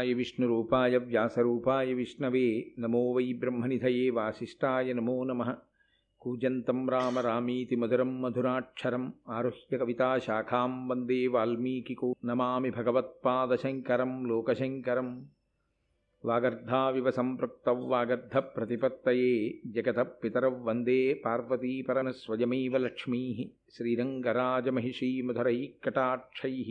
य विष्णुरूपाय व्यासरूपाय विष्णवे नमो वै ब्रह्मनिधये वासिष्ठाय नमो नमः कूजन्तं राम रामीति मधुरं मधुराक्षरम् आरुह्य कविताशाखां वन्दे वाल्मीकिको नमामि भगवत्पादशङ्करं लोकशङ्करम् वागर्धाविव सम्पृक्तौ वागर्धप्रतिपत्तये जगतः पितरौ वन्दे पार्वतीपरमस्वयमेव लक्ष्मीः श्रीरङ्गराजमहिषीमधुरैः कटाक्षैः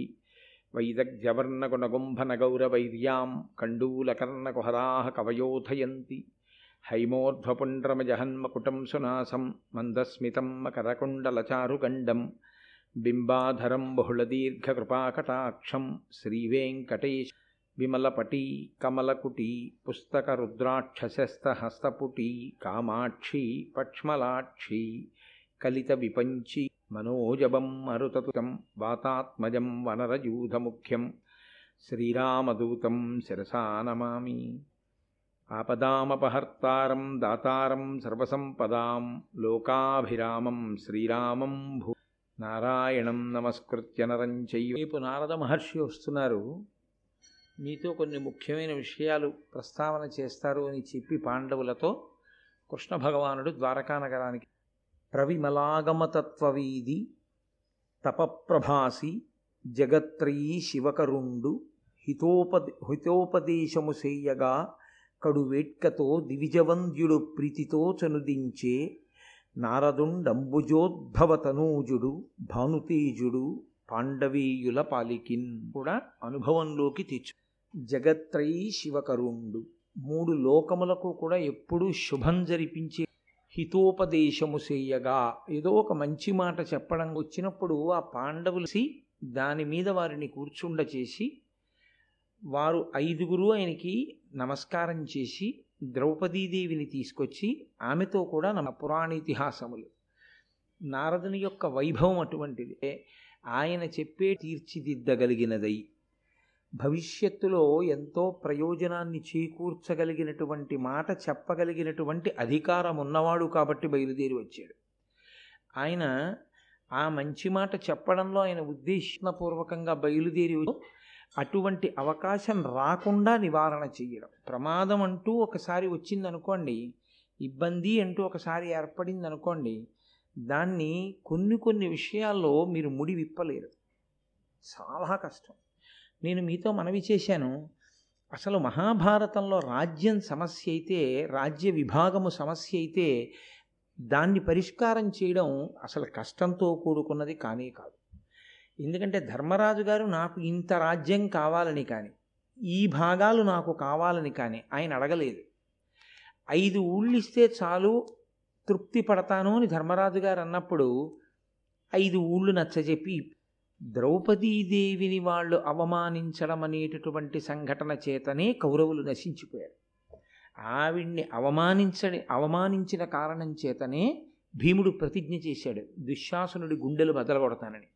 వైదగ్జవర్ణగుణగుంభనగౌరవైర్యాం కండూలకర్ణకుహరాహ కవయోధయంతి హైమోర్ధ్వపుండ్రమజహన్మకుటం సునాసం మందస్మితం మకరకుండలచారుగండం బింబాధరం బహుళదీర్ఘకృపాకటాక్షం శ్రీవేంకటేశ విమలపటీ కమలకుటీ పుస్తకరుద్రాక్షసస్తహస్తపుటీ కామాక్షీ పక్ష్మలాక్షీ కలిత విపంచి మనోజబం మరుతతుతం వాతాత్మజం వనరయూధముఖ్యం శ్రీరామదూతం శిరసా నమామి ఆపదామపహర్తారం దాతారం సర్వసంపదాం లోకాభిరామం శ్రీరామం భూ నారాయణం నమస్కృత్య నరం చెయ్యి నారద మహర్షి వస్తున్నారు. మీతో కొన్ని ముఖ్యమైన విషయాలు ప్రస్తావన చేస్తారు అని చెప్పి పాండవులతో కృష్ణ భగవానుడు ద్వారకా నగరానికి ప్రవిమలాగమతత్వవీధి తపప్రభాసి జగత్రయీ శివకరుండు హితోపదే హితోపదేశము సేయగా కడువేట్కతో దివిజవంద్యుడు ప్రీతితో చనుదించే నారదుండంబుజోద్భవతనూజుడు భానుతేజుడు పాండవీయుల పాలికిన్ కూడా అనుభవంలోకి తెచ్చు. జగత్రయీ శివకరుండు మూడు లోకములకు కూడా ఎప్పుడూ శుభం జరిపించే హితోపదేశము చేయగా. ఏదో ఒక మంచి మాట చెప్పడం వచ్చినప్పుడు ఆ పాండవులసి దాని మీద వారిని కూర్చుండ చేసి వారు ఐదుగురు ఆయనకి నమస్కారం చేసి ద్రౌపదీదేవిని తీసుకొచ్చి ఆమెతో కూడా మన పురాణితిహాసములు. నారదుని యొక్క వైభవం అటువంటిది. ఆయన చెప్పే తీర్చిదిద్దగలిగినదై. భవిష్యత్తులో ఎంతో ప్రయోజనాన్ని చేకూర్చగలిగినటువంటి మాట చెప్పగలిగినటువంటి అధికారం ఉన్నవాడు కాబట్టి బయలుదేరి వచ్చాడు. ఆయన ఆ మంచి మాట చెప్పడంలో ఆయన ఉద్దేశపూర్వకంగా బయలుదేరి అటువంటి అవకాశం రాకుండా నివారణ చేయడం. ప్రమాదం అంటూ ఒకసారి వచ్చిందనుకోండి ఇబ్బంది అంటూ ఒకసారి ఏర్పడింది అనుకోండి దాన్ని కొన్ని కొన్ని విషయాల్లో మీరు ముడి విప్పలేరు చాలా కష్టం. నేను మీతో మనవి చేశాను. అసలు మహాభారతంలో రాజ్యం సమస్య అయితే రాజ్య విభాగము సమస్య అయితే దాన్ని పరిష్కారం చేయడం అసలు కష్టంతో కూడుకున్నది కానే కాదు. ఎందుకంటే ధర్మరాజు గారు నాకు ఇంత రాజ్యం కావాలని కానీ ఈ భాగాలు నాకు కావాలని కానీ ఆయన అడగలేదు. ఐదు ఊళ్ళు ఇస్తే చాలు తృప్తి పడతాను అని ధర్మరాజు గారు అన్నప్పుడు ఐదు ఊళ్ళు నచ్చజెప్పి ద్రౌపదీదేవిని వాళ్ళు అవమానించడం అనేటటువంటి సంఘటన చేతనే కౌరవులు నశించిపోయారు. ఆవిడ్ని అవమానించని అవమానించిన కారణం చేతనే భీముడు ప్రతిజ్ఞ చేశాడు దుశ్శాసనుడి గుండెలు బదలగొడతానని.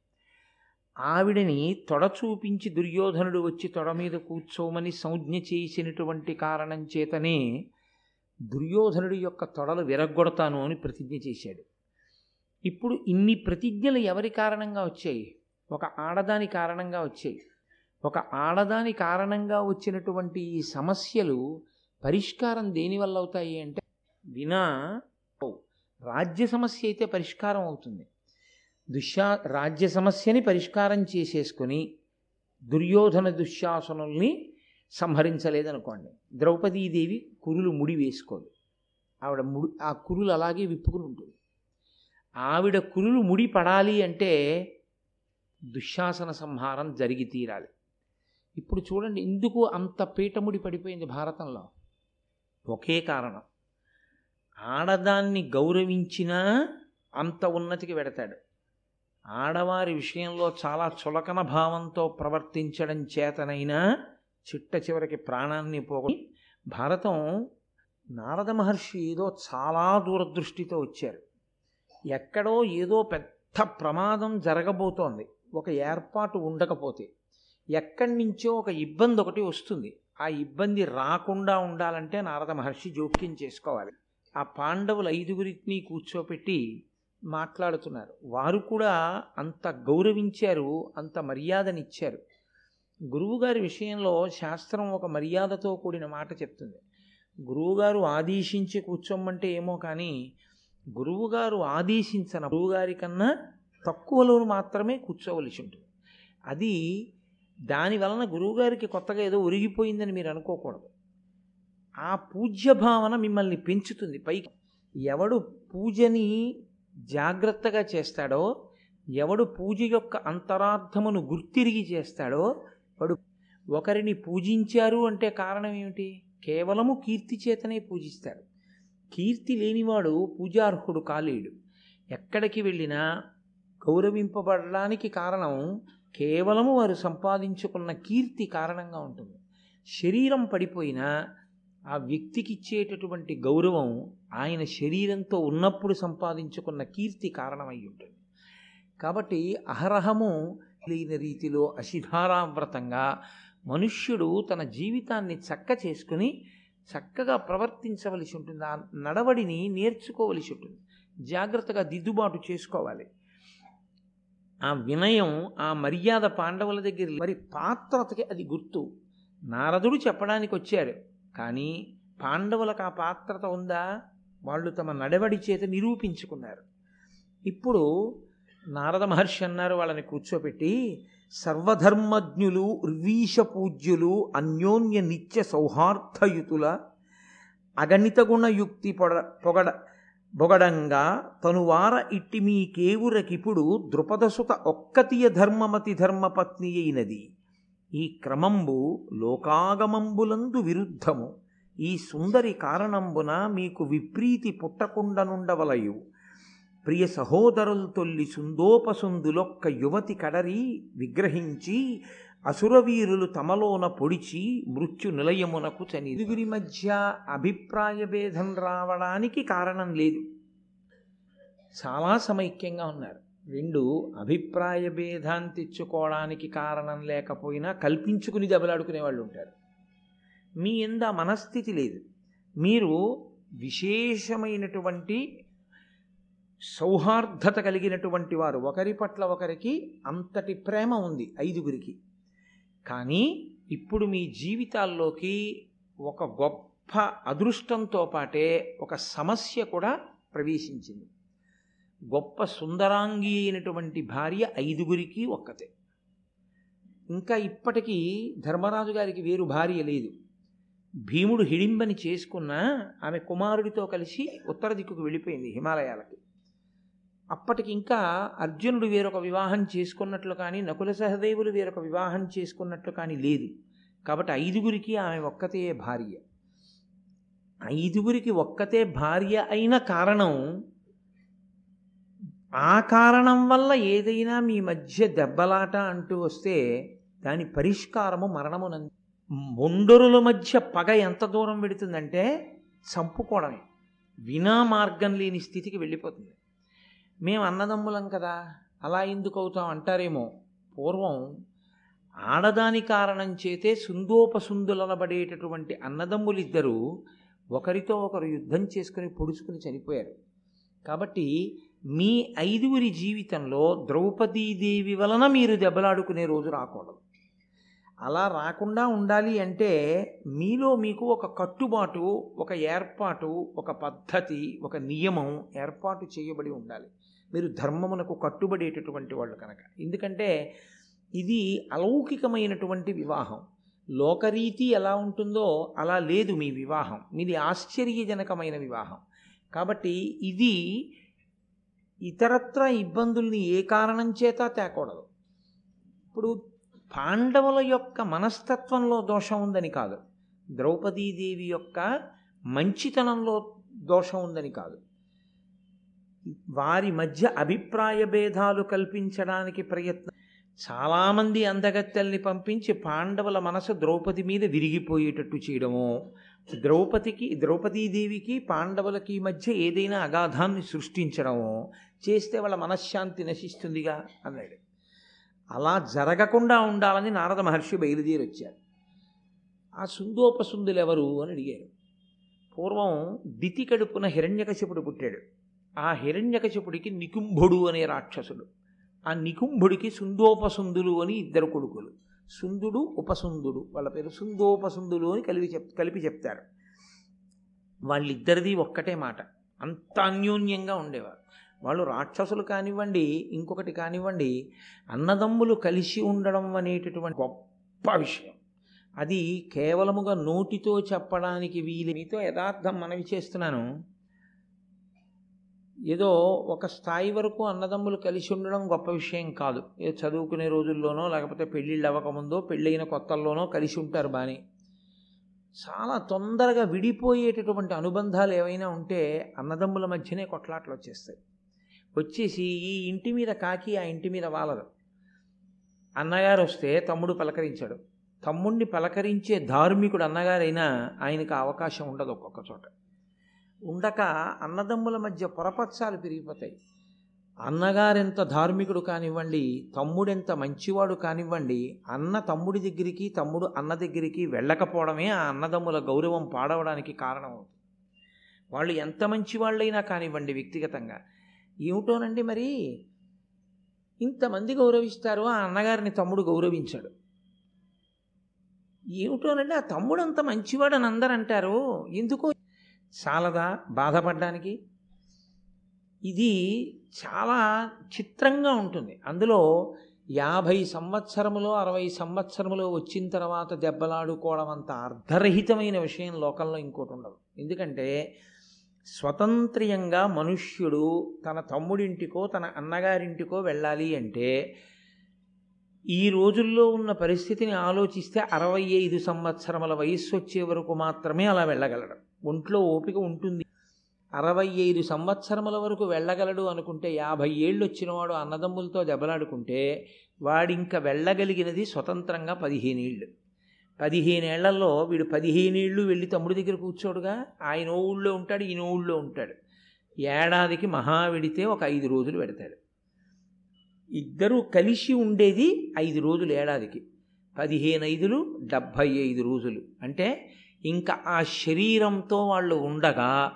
ఆవిడని తొడ చూపించి దుర్యోధనుడు వచ్చి తొడ మీద కూర్చోమని సంజ్ఞ చేసినటువంటి కారణం చేతనే దుర్యోధనుడి యొక్క తొడలు విరగ్గొడతాను అని ప్రతిజ్ఞ చేశాడు. ఇప్పుడు ఇన్ని ప్రతిజ్ఞలు ఎవరి కారణంగా వచ్చాయి? ఒక ఆడదాని కారణంగా వచ్చాయి. ఒక ఆడదాని కారణంగా వచ్చినటువంటి ఈ సమస్యలు పరిష్కారం దేనివల్ల అవుతాయి అంటే వినా రాజ్య సమస్య అయితే పరిష్కారం అవుతుంది. దుశ్యా రాజ్య సమస్యని పరిష్కారం చేసేసుకొని దుర్యోధన దుశ్శాసనుల్ని సంహరించలేదనుకోండి. ద్రౌపదీదేవి కురులు ముడి వేసుకోదు. ఆవిడ ముడి ఆ కురులు అలాగే విప్పుకుని ఉంటుంది. ఆవిడ కురులు ముడి పడాలి అంటే దుశ్శాసన సంహారం జరిగి తీరాలి. ఇప్పుడు చూడండి ఎందుకు అంత పీఠముడి పడిపోయింది భారతంలో. ఒకే కారణం. ఆడదాన్ని గౌరవించినా అంత ఉన్నతికి వెడతాడు ఆడవారి విషయంలో చాలా చులకన భావంతో ప్రవర్తించడం చేతనైనా చిట్ట చివరికి ప్రాణాన్ని పోగొ భారతం నారద మహర్షి ఏదో చాలా దూరదృష్టితో వచ్చారు. ఎక్కడో ఏదో పెద్ద ప్రమాదం జరగబోతోంది. ఒక ఏర్పాటు ఉండకపోతే ఎక్కడి నుంచో ఒక ఇబ్బంది ఒకటి వస్తుంది. ఆ ఇబ్బంది రాకుండా ఉండాలంటే నారద మహర్షి జోక్యం చేసుకోవాలి. ఆ పాండవులు ఐదుగురిని కూర్చోపెట్టి మాట్లాడుతున్నారు. వారు కూడా అంత గౌరవించారు అంత మర్యాదనిచ్చారు. గురువుగారి విషయంలో శాస్త్రం ఒక మర్యాదతో కూడిన మాట చెప్తుంది. గురువుగారు ఆదేశించి కూర్చోమంటే ఏమో కానీ గురువుగారు ఆదేశించిన గురువుగారి కన్నా తక్కువలోను మాత్రమే కూర్చోవలసి ఉంటుంది. అది దాని వలన గురువుగారికి కొత్తగా ఏదో ఒరిగిపోయిందని మీరు అనుకోకూడదు. ఆ పూజ్య భావన మిమ్మల్ని పెంచుతుంది. పైకి ఎవడు పూజని జాగ్రత్తగా చేస్తాడో ఎవడు పూజ యొక్క అంతరార్థమును గుర్తిరిగి చేస్తాడో వాడు ఒకరిని పూజించారు అంటే కారణం ఏమిటి? కేవలము కీర్తి చేతనే పూజిస్తాడు. కీర్తి లేనివాడు పూజార్హుడు కాలేడు. ఎక్కడికి వెళ్ళినా గౌరవింపబడడానికి కారణం కేవలము వారు సంపాదించుకున్న కీర్తి కారణంగా ఉంటుంది. శరీరం పడిపోయినా ఆ వ్యక్తికి ఇచ్చేటటువంటి గౌరవం ఆయన శరీరంతో ఉన్నప్పుడు సంపాదించుకున్న కీర్తి కారణమై ఉంటుంది. కాబట్టి అహరహము లేని రీతిలో అశిధారావ్రతంగా మనుష్యుడు తన జీవితాన్ని చక్క చేసుకుని చక్కగా ప్రవర్తించవలసి ఉంటుంది. ఆ నడవడిని నేర్చుకోవలసి ఉంటుంది. జాగ్రత్తగా దిద్దుబాటు చేసుకోవాలి. ఆ వినయం ఆ మర్యాద పాండవుల దగ్గర మరి పాత్రతకి అది గుర్తు. నారదుడు చెప్పడానికి వచ్చాడు కానీ పాండవులకు ఆ పాత్రత ఉందా? వాళ్ళు తమ నడవడి చేత నిరూపించుకున్నారు. ఇప్పుడు నారద మహర్షి అన్నారు వాళ్ళని కూర్చోపెట్టి సర్వధర్మజ్ఞులు ఉర్వీష పూజ్యులు అన్యోన్య నిత్య సౌహార్థయుతుల అగణిత గుణయుక్తి పొడ పొగడ బొగడంగా తనువార ఇట్టి మీ కేవురకిప్పుడు ద్రుపదసుత ఒక్కతియ ధర్మమతి ధర్మపత్ని అయినది. ఈ క్రమంబు లోకాగమంబులందు విరుద్ధము. ఈ సుందరి కారణంబున మీకు విప్రీతి పుట్టకుండనుండవలయు. ప్రియ సహోదరులు తొల్లి సుందోపసుందులొక్క యువతి కడరి విగ్రహించి అసురవీరులు తమలోన పొడిచి మృత్యు నిలయమునకు చని ఇరుగురి మధ్య అభిప్రాయ భేదం రావడానికి కారణం లేదు. చాలా సమైక్యంగా ఉన్నారు. రెండు అభిప్రాయ భేదాన్ని తెచ్చుకోవడానికి కారణం లేకపోయినా కల్పించుకుని దెబ్బలాడుకునే వాళ్ళు ఉంటారు. మీ ఎంద మనస్థితి లేదు. మీరు విశేషమైనటువంటి సౌహార్దత కలిగినటువంటి వారు. ఒకరి పట్ల ఒకరికి అంతటి ప్రేమ ఉంది ఐదుగురికి. కానీ ఇప్పుడు మీ జీవితాల్లోకి ఒక గొప్ప అదృష్టంతో పాటే ఒక సమస్య కూడా ప్రవేశించింది. గొప్ప సుందరాంగి అయినటువంటి భార్య ఐదుగురికి ఒక్కతే. ఇంకా ఇప్పటికీ ధర్మరాజు గారికి వేరు భార్య లేదు. భీముడు హిడింబని చేసుకున్న ఆమె కుమారుడితో కలిసి ఉత్తర దిక్కుకు వెళ్ళిపోయింది హిమాలయాలకి. అప్పటికి ఇంకా అర్జునుడు వేరొక వివాహం చేసుకున్నట్లు కానీ నకుల సహదేవులు వేరొక వివాహం చేసుకున్నట్లు కానీ లేదు. కాబట్టి ఐదుగురికి ఆమె ఒక్కతే భార్య. ఐదుగురికి ఒక్కతే భార్య అయిన కారణం ఆ కారణం వల్ల ఏదైనా మీ మధ్య దెబ్బలాట అంటూ వస్తే దాని పరిష్కారము మరణమునంది మొండరుల మధ్య పగ ఎంత దూరం పెడుతుందంటే చంపుకోవడమే. వినా మార్గం లేని స్థితికి వెళ్ళిపోతుంది. మేము అన్నదమ్ములం కదా అలా ఎందుకు అవుతాం అంటారేమో. పూర్వం ఆడదాని కారణం చేతే సుందోపసుందులనబడేటటువంటి అన్నదమ్ములిద్దరూ ఒకరితో ఒకరు యుద్ధం చేసుకుని పొడుచుకుని చనిపోయారు. కాబట్టి మీ ఐదుగురి జీవితంలో ద్రౌపదీదేవి వలన మీరు దెబ్బలాడుకునే రోజు రాకూడదు. అలా రాకుండా ఉండాలి అంటే మీలో మీకు ఒక కట్టుబాటు ఒక ఏర్పాటు ఒక పద్ధతి ఒక నియమం ఏర్పాటు చేయబడి ఉండాలి. మీరు ధర్మమునకు కట్టుబడేటటువంటి వాళ్ళు కనుక. ఎందుకంటే ఇది అలౌకికమైనటువంటి వివాహం. లోకరీతి ఎలా ఉంటుందో అలా లేదు మీ వివాహం. మీది ఆశ్చర్యజనకమైన వివాహం. కాబట్టి ఇది ఇతరత్ర ఇబ్బందుల్ని ఏ కారణం చేత తేకూడదు. ఇప్పుడు పాండవుల యొక్క మనస్తత్వంలో దోషం ఉందని కాదు. ద్రౌపదీదేవి యొక్క మంచితనంలో దోషం ఉందని కాదు. వారి మధ్య అభిప్రాయ భేదాలు కల్పించడానికి ప్రయత్నం. చాలామంది అందగత్తెల్ని పంపించి పాండవుల మనసు ద్రౌపది మీద విరిగిపోయేటట్టు చేయడము ద్రౌపదికి ద్రౌపదీదేవికి పాండవులకి మధ్య ఏదైనా అగాధాన్ని సృష్టించడము చేస్తే వాళ్ళ మనశ్శాంతి నశిస్తుందిగా అన్నాడు. అలా జరగకుండా ఉండాలని నారద మహర్షి బయలుదేరి వచ్చారు ఆ సుందోపసుందులు ఎవరు అని అడిగారు. పూర్వం దితి కడుపున హిరణ్యకశిపుడు పుట్టాడు. ఆ హిరణ్యకశపుడికి నికుంభుడు అనే రాక్షసుడు. ఆ నికుంభుడికి సుందోపసుందులు అని ఇద్దరు కొడుకులు. సుందుడు ఉపసుందుడు. వాళ్ళ పేరు సుందోపసుందులు అని కలిపి చెప్ కలిపి చెప్తారు. వాళ్ళిద్దరిది ఒక్కటే మాట. అంత అన్యోన్యంగా ఉండేవారు. వాళ్ళు రాక్షసులు కానివ్వండి ఇంకొకటి కానివ్వండి అన్నదమ్ములు కలిసి ఉండడం అనేటటువంటి గొప్ప విషయం. అది కేవలముగా నోటితో చెప్పడానికి వీలు. మీతో యథార్థం మనవి చేస్తున్నాను. ఏదో ఒక స్థాయి వరకు అన్నదమ్ములు కలిసి ఉండడం గొప్ప విషయం కాదు. ఏ చదువుకునే రోజుల్లోనో లేకపోతే పెళ్ళిళ్ళు అవ్వకముందో పెళ్ళైన కొత్తల్లోనో కలిసి ఉంటారు బాని. చాలా తొందరగా విడిపోయేటటువంటి అనుబంధాలు ఏవైనా ఉంటే అన్నదమ్ముల మధ్యనే కొట్లాట్లు వచ్చేస్తాయి. వచ్చేసి ఈ ఇంటి మీద కాకి ఆ ఇంటి మీద వాలదు. అన్నగారు వస్తే తమ్ముడు పలకరించాడు. తమ్ముణ్ణి పలకరించే ధార్మికుడు అన్నగారైనా ఆయనకు అవకాశం ఉండదు ఒక్కొక్క చోట. ఉండక అన్నదమ్ముల మధ్య పొరపచ్చాలు పెరిగిపోతాయి. అన్నగారెంత ధార్మికుడు కానివ్వండి తమ్ముడెంత మంచివాడు కానివ్వండి అన్న తమ్ముడి దగ్గరికి తమ్ముడు అన్న దగ్గరికి వెళ్ళకపోవడమే ఆ అన్నదమ్ముల గౌరవం పాడవడానికి కారణం అవుతుంది వాళ్ళు ఎంత మంచి వాళ్ళైనా కానివ్వండి వ్యక్తిగతంగా. ఏమిటోనండి మరి? ఇంతమంది గౌరవిస్తారు ఆ అన్నగారిని తమ్ముడు గౌరవించాడు. ఏమిటోనండి? ఆ తమ్ముడు అంత మంచివాడని అందరు అంటారు ఎందుకో చాలదా బాధపడడానికి? ఇది చాలా చిత్రంగా ఉంటుంది. అందులో యాభై సంవత్సరములో అరవై సంవత్సరములో వచ్చిన తర్వాత దెబ్బలాడుకోవడం అంత అర్ధరహితమైన విషయం లోకంలో ఇంకోటి ఉండదు. ఎందుకంటే స్వతంత్ర్యంగా మనుష్యుడు తన తమ్ముడింటికో తన అన్నగారింటికో వెళ్ళాలి అంటే ఈ రోజుల్లో ఉన్న పరిస్థితిని ఆలోచిస్తే అరవై ఐదు సంవత్సరముల వయస్సు వచ్చే వరకు మాత్రమే అలా వెళ్ళగలడు. ఒంట్లో ఓపిక ఉంటుంది. అరవై ఐదు సంవత్సరముల వరకు వెళ్ళగలడు అనుకుంటే యాభై ఏళ్ళు వచ్చినవాడు అన్నదమ్ములతో దెబ్బలాడుకుంటే వాడింక వెళ్ళగలిగినది స్వతంత్రంగా పదిహేనేళ్ళు. పదిహేనేళ్ళలో వీడు పదిహేనేళ్ళు వెళ్ళి తమ్ముడి దగ్గర కూర్చోడుగా ఆయన ఊళ్ళో ఉంటాడు ఈయన ఊళ్ళో ఉంటాడు. ఏడాదికి మహా వెడితే ఒక ఐదు రోజులు పెడతాడు. ఇద్దరూ కలిసి ఉండేది ఐదు రోజులు ఏడాదికి. పదిహేను ఐదులు డెబ్భై ఐదు రోజులు. అంటే ఇంకా ఆ శరీరంతో వాళ్ళు ఉండగా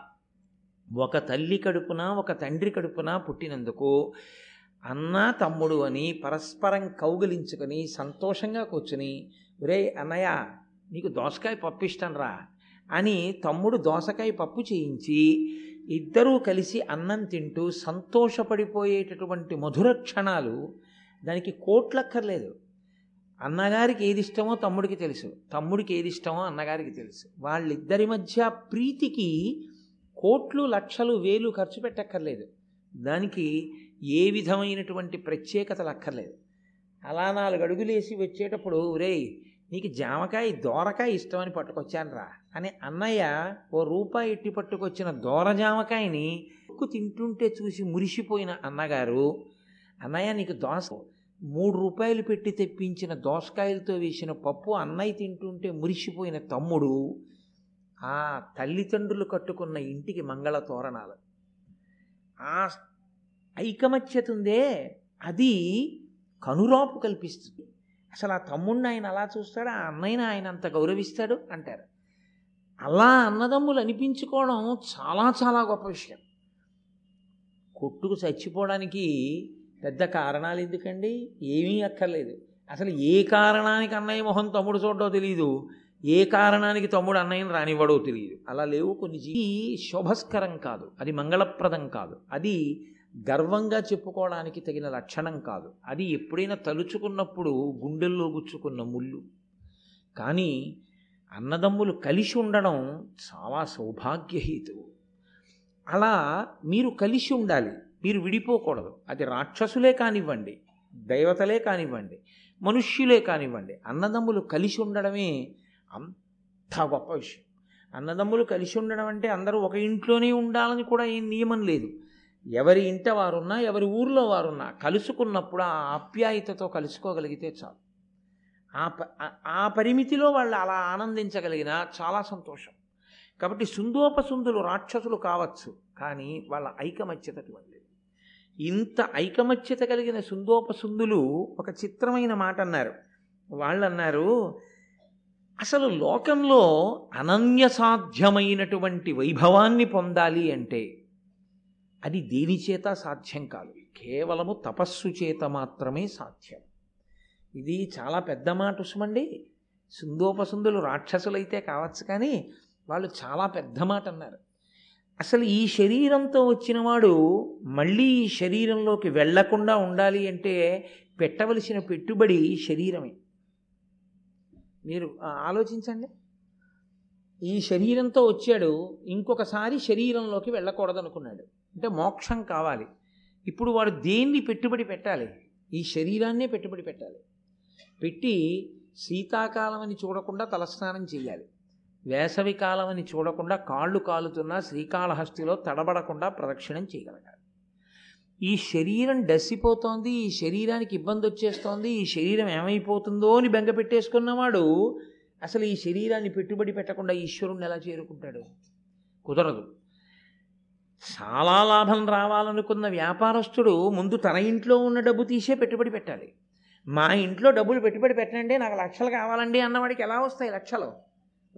ఒక తల్లి కడుపున ఒక తండ్రి కడుపున పుట్టినందుకు అన్న తమ్ముడు అని పరస్పరం కౌగిలించుకొని సంతోషంగా కూర్చుని ఒరే అన్నయ్య నీకు దోసకాయ పప్పు ఇష్టం రా అని తమ్ముడు దోసకాయ పప్పు చేయించి ఇద్దరూ కలిసి అన్నం తింటూ సంతోషపడిపోయేటటువంటి మధుర క్షణాలు దానికి కోట్లక్కర్లేదు. అన్నగారికి ఏది ఇష్టమో తమ్ముడికి తెలుసు. తమ్ముడికి ఏది ఇష్టమో అన్నగారికి తెలుసు. వాళ్ళిద్దరి మధ్య ప్రీతికి కోట్లు లక్షలు వేలు ఖర్చు పెట్టక్కర్లేదు. దానికి ఏ విధమైనటువంటి ప్రత్యేకతలు అక్కర్లేదు. అలా నాలుగు అడుగులేసి వచ్చేటప్పుడు రే నీకు జామకాయ దోరకాయ ఇష్టమని పట్టుకొచ్చానురా అని అన్నయ్య ఓ రూపాయి ఎట్టి పట్టుకొచ్చిన దోర జామకాయని ఉక్కు తింటుంటే చూసి మురిసిపోయిన అన్నగారు అన్నయ్య నీకు దోస మూడు రూపాయలు పెట్టి తెప్పించిన దోసకాయలతో వేసిన పప్పు అన్నయ్య తింటుంటే మురిసిపోయిన తమ్ముడు ఆ తల్లిదండ్రులు కట్టుకున్న ఇంటికి మంగళ తోరణాలు. ఆ ఐకమత్యత ఉందే అది కనురాపు కల్పిస్తుంది. అసలు ఆ తమ్ముడిని ఆయన అలా చూస్తాడు? ఆ అన్నయ్యని ఆయన అంత గౌరవిస్తాడు? అంటారు. అలా అన్నదమ్ములు అనిపించుకోవడం చాలా చాలా గొప్ప విషయం. కొట్టుకు చచ్చిపోవడానికి పెద్ద కారణాలు ఎందుకండి? ఏమీ అక్కర్లేదు. అసలు ఏ కారణానికి అన్నయ్య మొహం తమ్ముడు చూడో తెలియదు ఏ కారణానికి తమ్ముడు అన్నయ్యని రానివ్వడో తెలియదు అలా లేవు కొన్ని జీవి. శుభస్కరం కాదు. అది మంగళప్రదం కాదు. అది గర్వంగా చెప్పుకోవడానికి తగిన లక్షణం కాదు. అది ఎప్పుడైనా తలుచుకున్నప్పుడు గుండెల్లో గుచ్చుకున్న ముళ్ళు. కానీ అన్నదమ్ములు కలిసి ఉండడం చాలా సౌభాగ్యహేతువు. అలా మీరు కలిసి ఉండాలి. మీరు విడిపోకూడదు. అది రాక్షసులే కానివ్వండి దైవతలే కానివ్వండి మనుష్యులే కానివ్వండి అన్నదమ్ములు కలిసి ఉండడమే అంత గొప్ప విషయం. అన్నదమ్ములు కలిసి ఉండడం అంటే అందరూ ఒక ఇంట్లోనే ఉండాలని కూడా ఏం నియమం లేదు. ఎవరి ఇంట వారున్నా ఎవరి ఊర్లో వారున్నా కలుసుకున్నప్పుడు ఆ ఆప్యాయతతో కలుసుకోగలిగితే చాలు. ఆ ప ఆ పరిమితిలో వాళ్ళు అలా ఆనందించగలిగిన చాలా సంతోషం. కాబట్టి సుందోపసుందులు రాక్షసులు కావచ్చు కానీ వాళ్ళ ఐకమత్యత అటువంటిది. ఇంత ఐకమత్యత కలిగిన సుందోపసుందులు ఒక చిత్రమైన మాట అన్నారు వాళ్ళు అన్నారు అసలు లోకంలో అనన్యసాధ్యమైనటువంటి వైభవాన్ని పొందాలి అంటే అది దేని చేత సాధ్యం కాదు. కేవలము తపస్సు చేత మాత్రమే సాధ్యం. ఇది చాలా పెద్ద మాట ఉసుమండి. సుందోపసుందులు రాక్షసులైతే కావచ్చు కానీ వాళ్ళు చాలా పెద్ద మాట అన్నారు అసలు ఈ శరీరంతో వచ్చినవాడు మళ్ళీ ఈ శరీరంలోకి వెళ్ళకుండా ఉండాలి అంటే పెట్టవలసిన పెట్టుబడి శరీరమే. మీరు ఆలోచించండి. ఈ శరీరంతో వచ్చాడు ఇంకొకసారి శరీరంలోకి వెళ్ళకూడదనుకున్నాడు. అంటే మోక్షం కావాలి. ఇప్పుడు వాడు దేన్ని పెట్టుబడి పెట్టాలి? ఈ శరీరాన్నే పెట్టుబడి పెట్టాలి. పెట్టి శీతాకాలం అని చూడకుండా తలస్నానం చేయాలి. వేసవికాలం అని చూడకుండా కాళ్ళు కాలుతున్నా శ్రీకాళహస్తిలో తడబడకుండా ప్రదక్షిణం చేయగలగాలి. ఈ శరీరం డసిపోతోంది ఈ శరీరానికి ఇబ్బంది వచ్చేస్తోంది ఈ శరీరం ఏమైపోతుందో అని బెంగ పెట్టేసుకున్నవాడు అసలు ఈ శరీరాన్ని పెట్టుబడి పెట్టకుండా ఈశ్వరుణ్ణి ఎలా చేరుకుంటాడు? కుదరదు. చాలా లాభం రావాలనుకున్న వ్యాపారస్తుడు ముందు తన ఇంట్లో ఉన్న డబ్బు తీసే పెట్టుబడి పెట్టాలి. మా ఇంట్లో డబ్బులు పెట్టుబడి పెట్టండి నాకు లక్షలు కావాలండి అన్నవాడికి ఎలా వస్తాయి లక్షలు?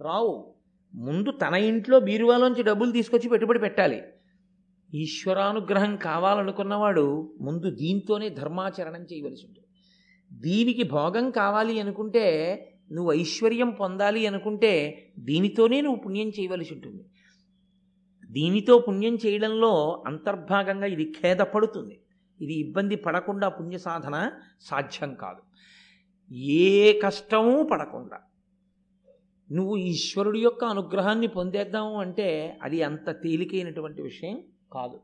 రావు ముందు తన ఇంట్లో బీరువాలోంచి డబ్బులు తీసుకొచ్చి పెట్టుబడి పెట్టాలి. ఈశ్వరానుగ్రహం కావాలనుకున్నవాడు ముందు దీంతోనే ధర్మాచరణం చేయవలసి ఉంటుంది దీనికి భోగం కావాలి అనుకుంటే నువ్వు ఐశ్వర్యం పొందాలి అనుకుంటే దీనితోనే నువ్వు పుణ్యం చేయవలసి ఉంటుంది దీనితో పుణ్యం చేయడంలో అంతర్భాగంగా ఇది ఖేదపడుతుంది. ఇది ఇబ్బంది పడకుండా పుణ్య సాధన సాధ్యం కాదు. ఏ కష్టమూ పడకుండా నువ్వు ఈశ్వరుడి యొక్క అనుగ్రహాన్ని పొందేద్దాము అంటే అది అంత తేలికైనటువంటి విషయం కాదు.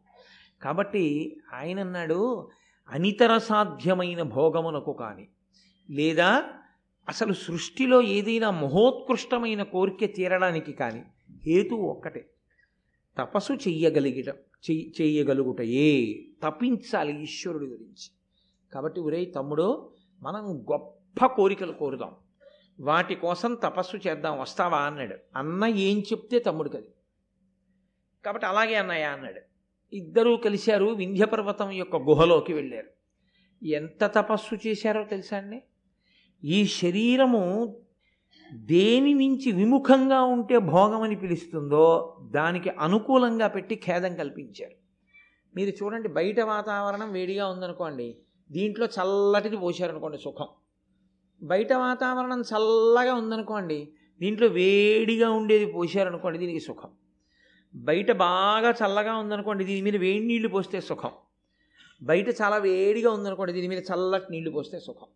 కాబట్టి ఆయన అన్నాడు అనితర సాధ్యమైన భోగమునకు కానీ లేదా అసలు సృష్టిలో ఏదైనా మహోత్కృష్టమైన కోరిక తీరడానికి కానీ హేతు ఒక్కటే. తపస్సు చెయ్యగలిగటం చెయ్యి తపించాలి ఈశ్వరుడి గురించి. కాబట్టి ఒరే తమ్ముడు మనం గొప్ప కోరికలు కోరుదాం. వాటి కోసం తపస్సు చేద్దాం వస్తావా అన్నాడు. అన్న ఏం చెప్తే తమ్ముడికి అది కాబట్టి అలాగే అన్నయ్య అన్నాడు. ఇద్దరూ కలిశారు వింధ్యపర్వతం యొక్క గుహలోకి వెళ్ళారు. ఎంత తపస్సు చేశారో తెలుసా అండి? ఈ శరీరము దేని నుంచి విముఖంగా ఉంటే భోగమని పిలుస్తుందో దానికి అనుకూలంగా పెట్టి ఖేదం కల్పించారు. మీరు చూడండి బయట వాతావరణం వేడిగా ఉందనుకోండి దీంట్లో చల్లటిది పోశారనుకోండి సుఖం. బయట వాతావరణం చల్లగా ఉందనుకోండి దీంట్లో వేడిగా ఉండేది పోశారనుకోండి దీనికి సుఖం. బయట బాగా చల్లగా ఉందనుకోండి దీని మీద వేడి నీళ్ళు పోస్తే సుఖం. బయట చాలా వేడిగా ఉందనుకోండి దీని మీద చల్లటి నీళ్ళు పోస్తే సుఖం.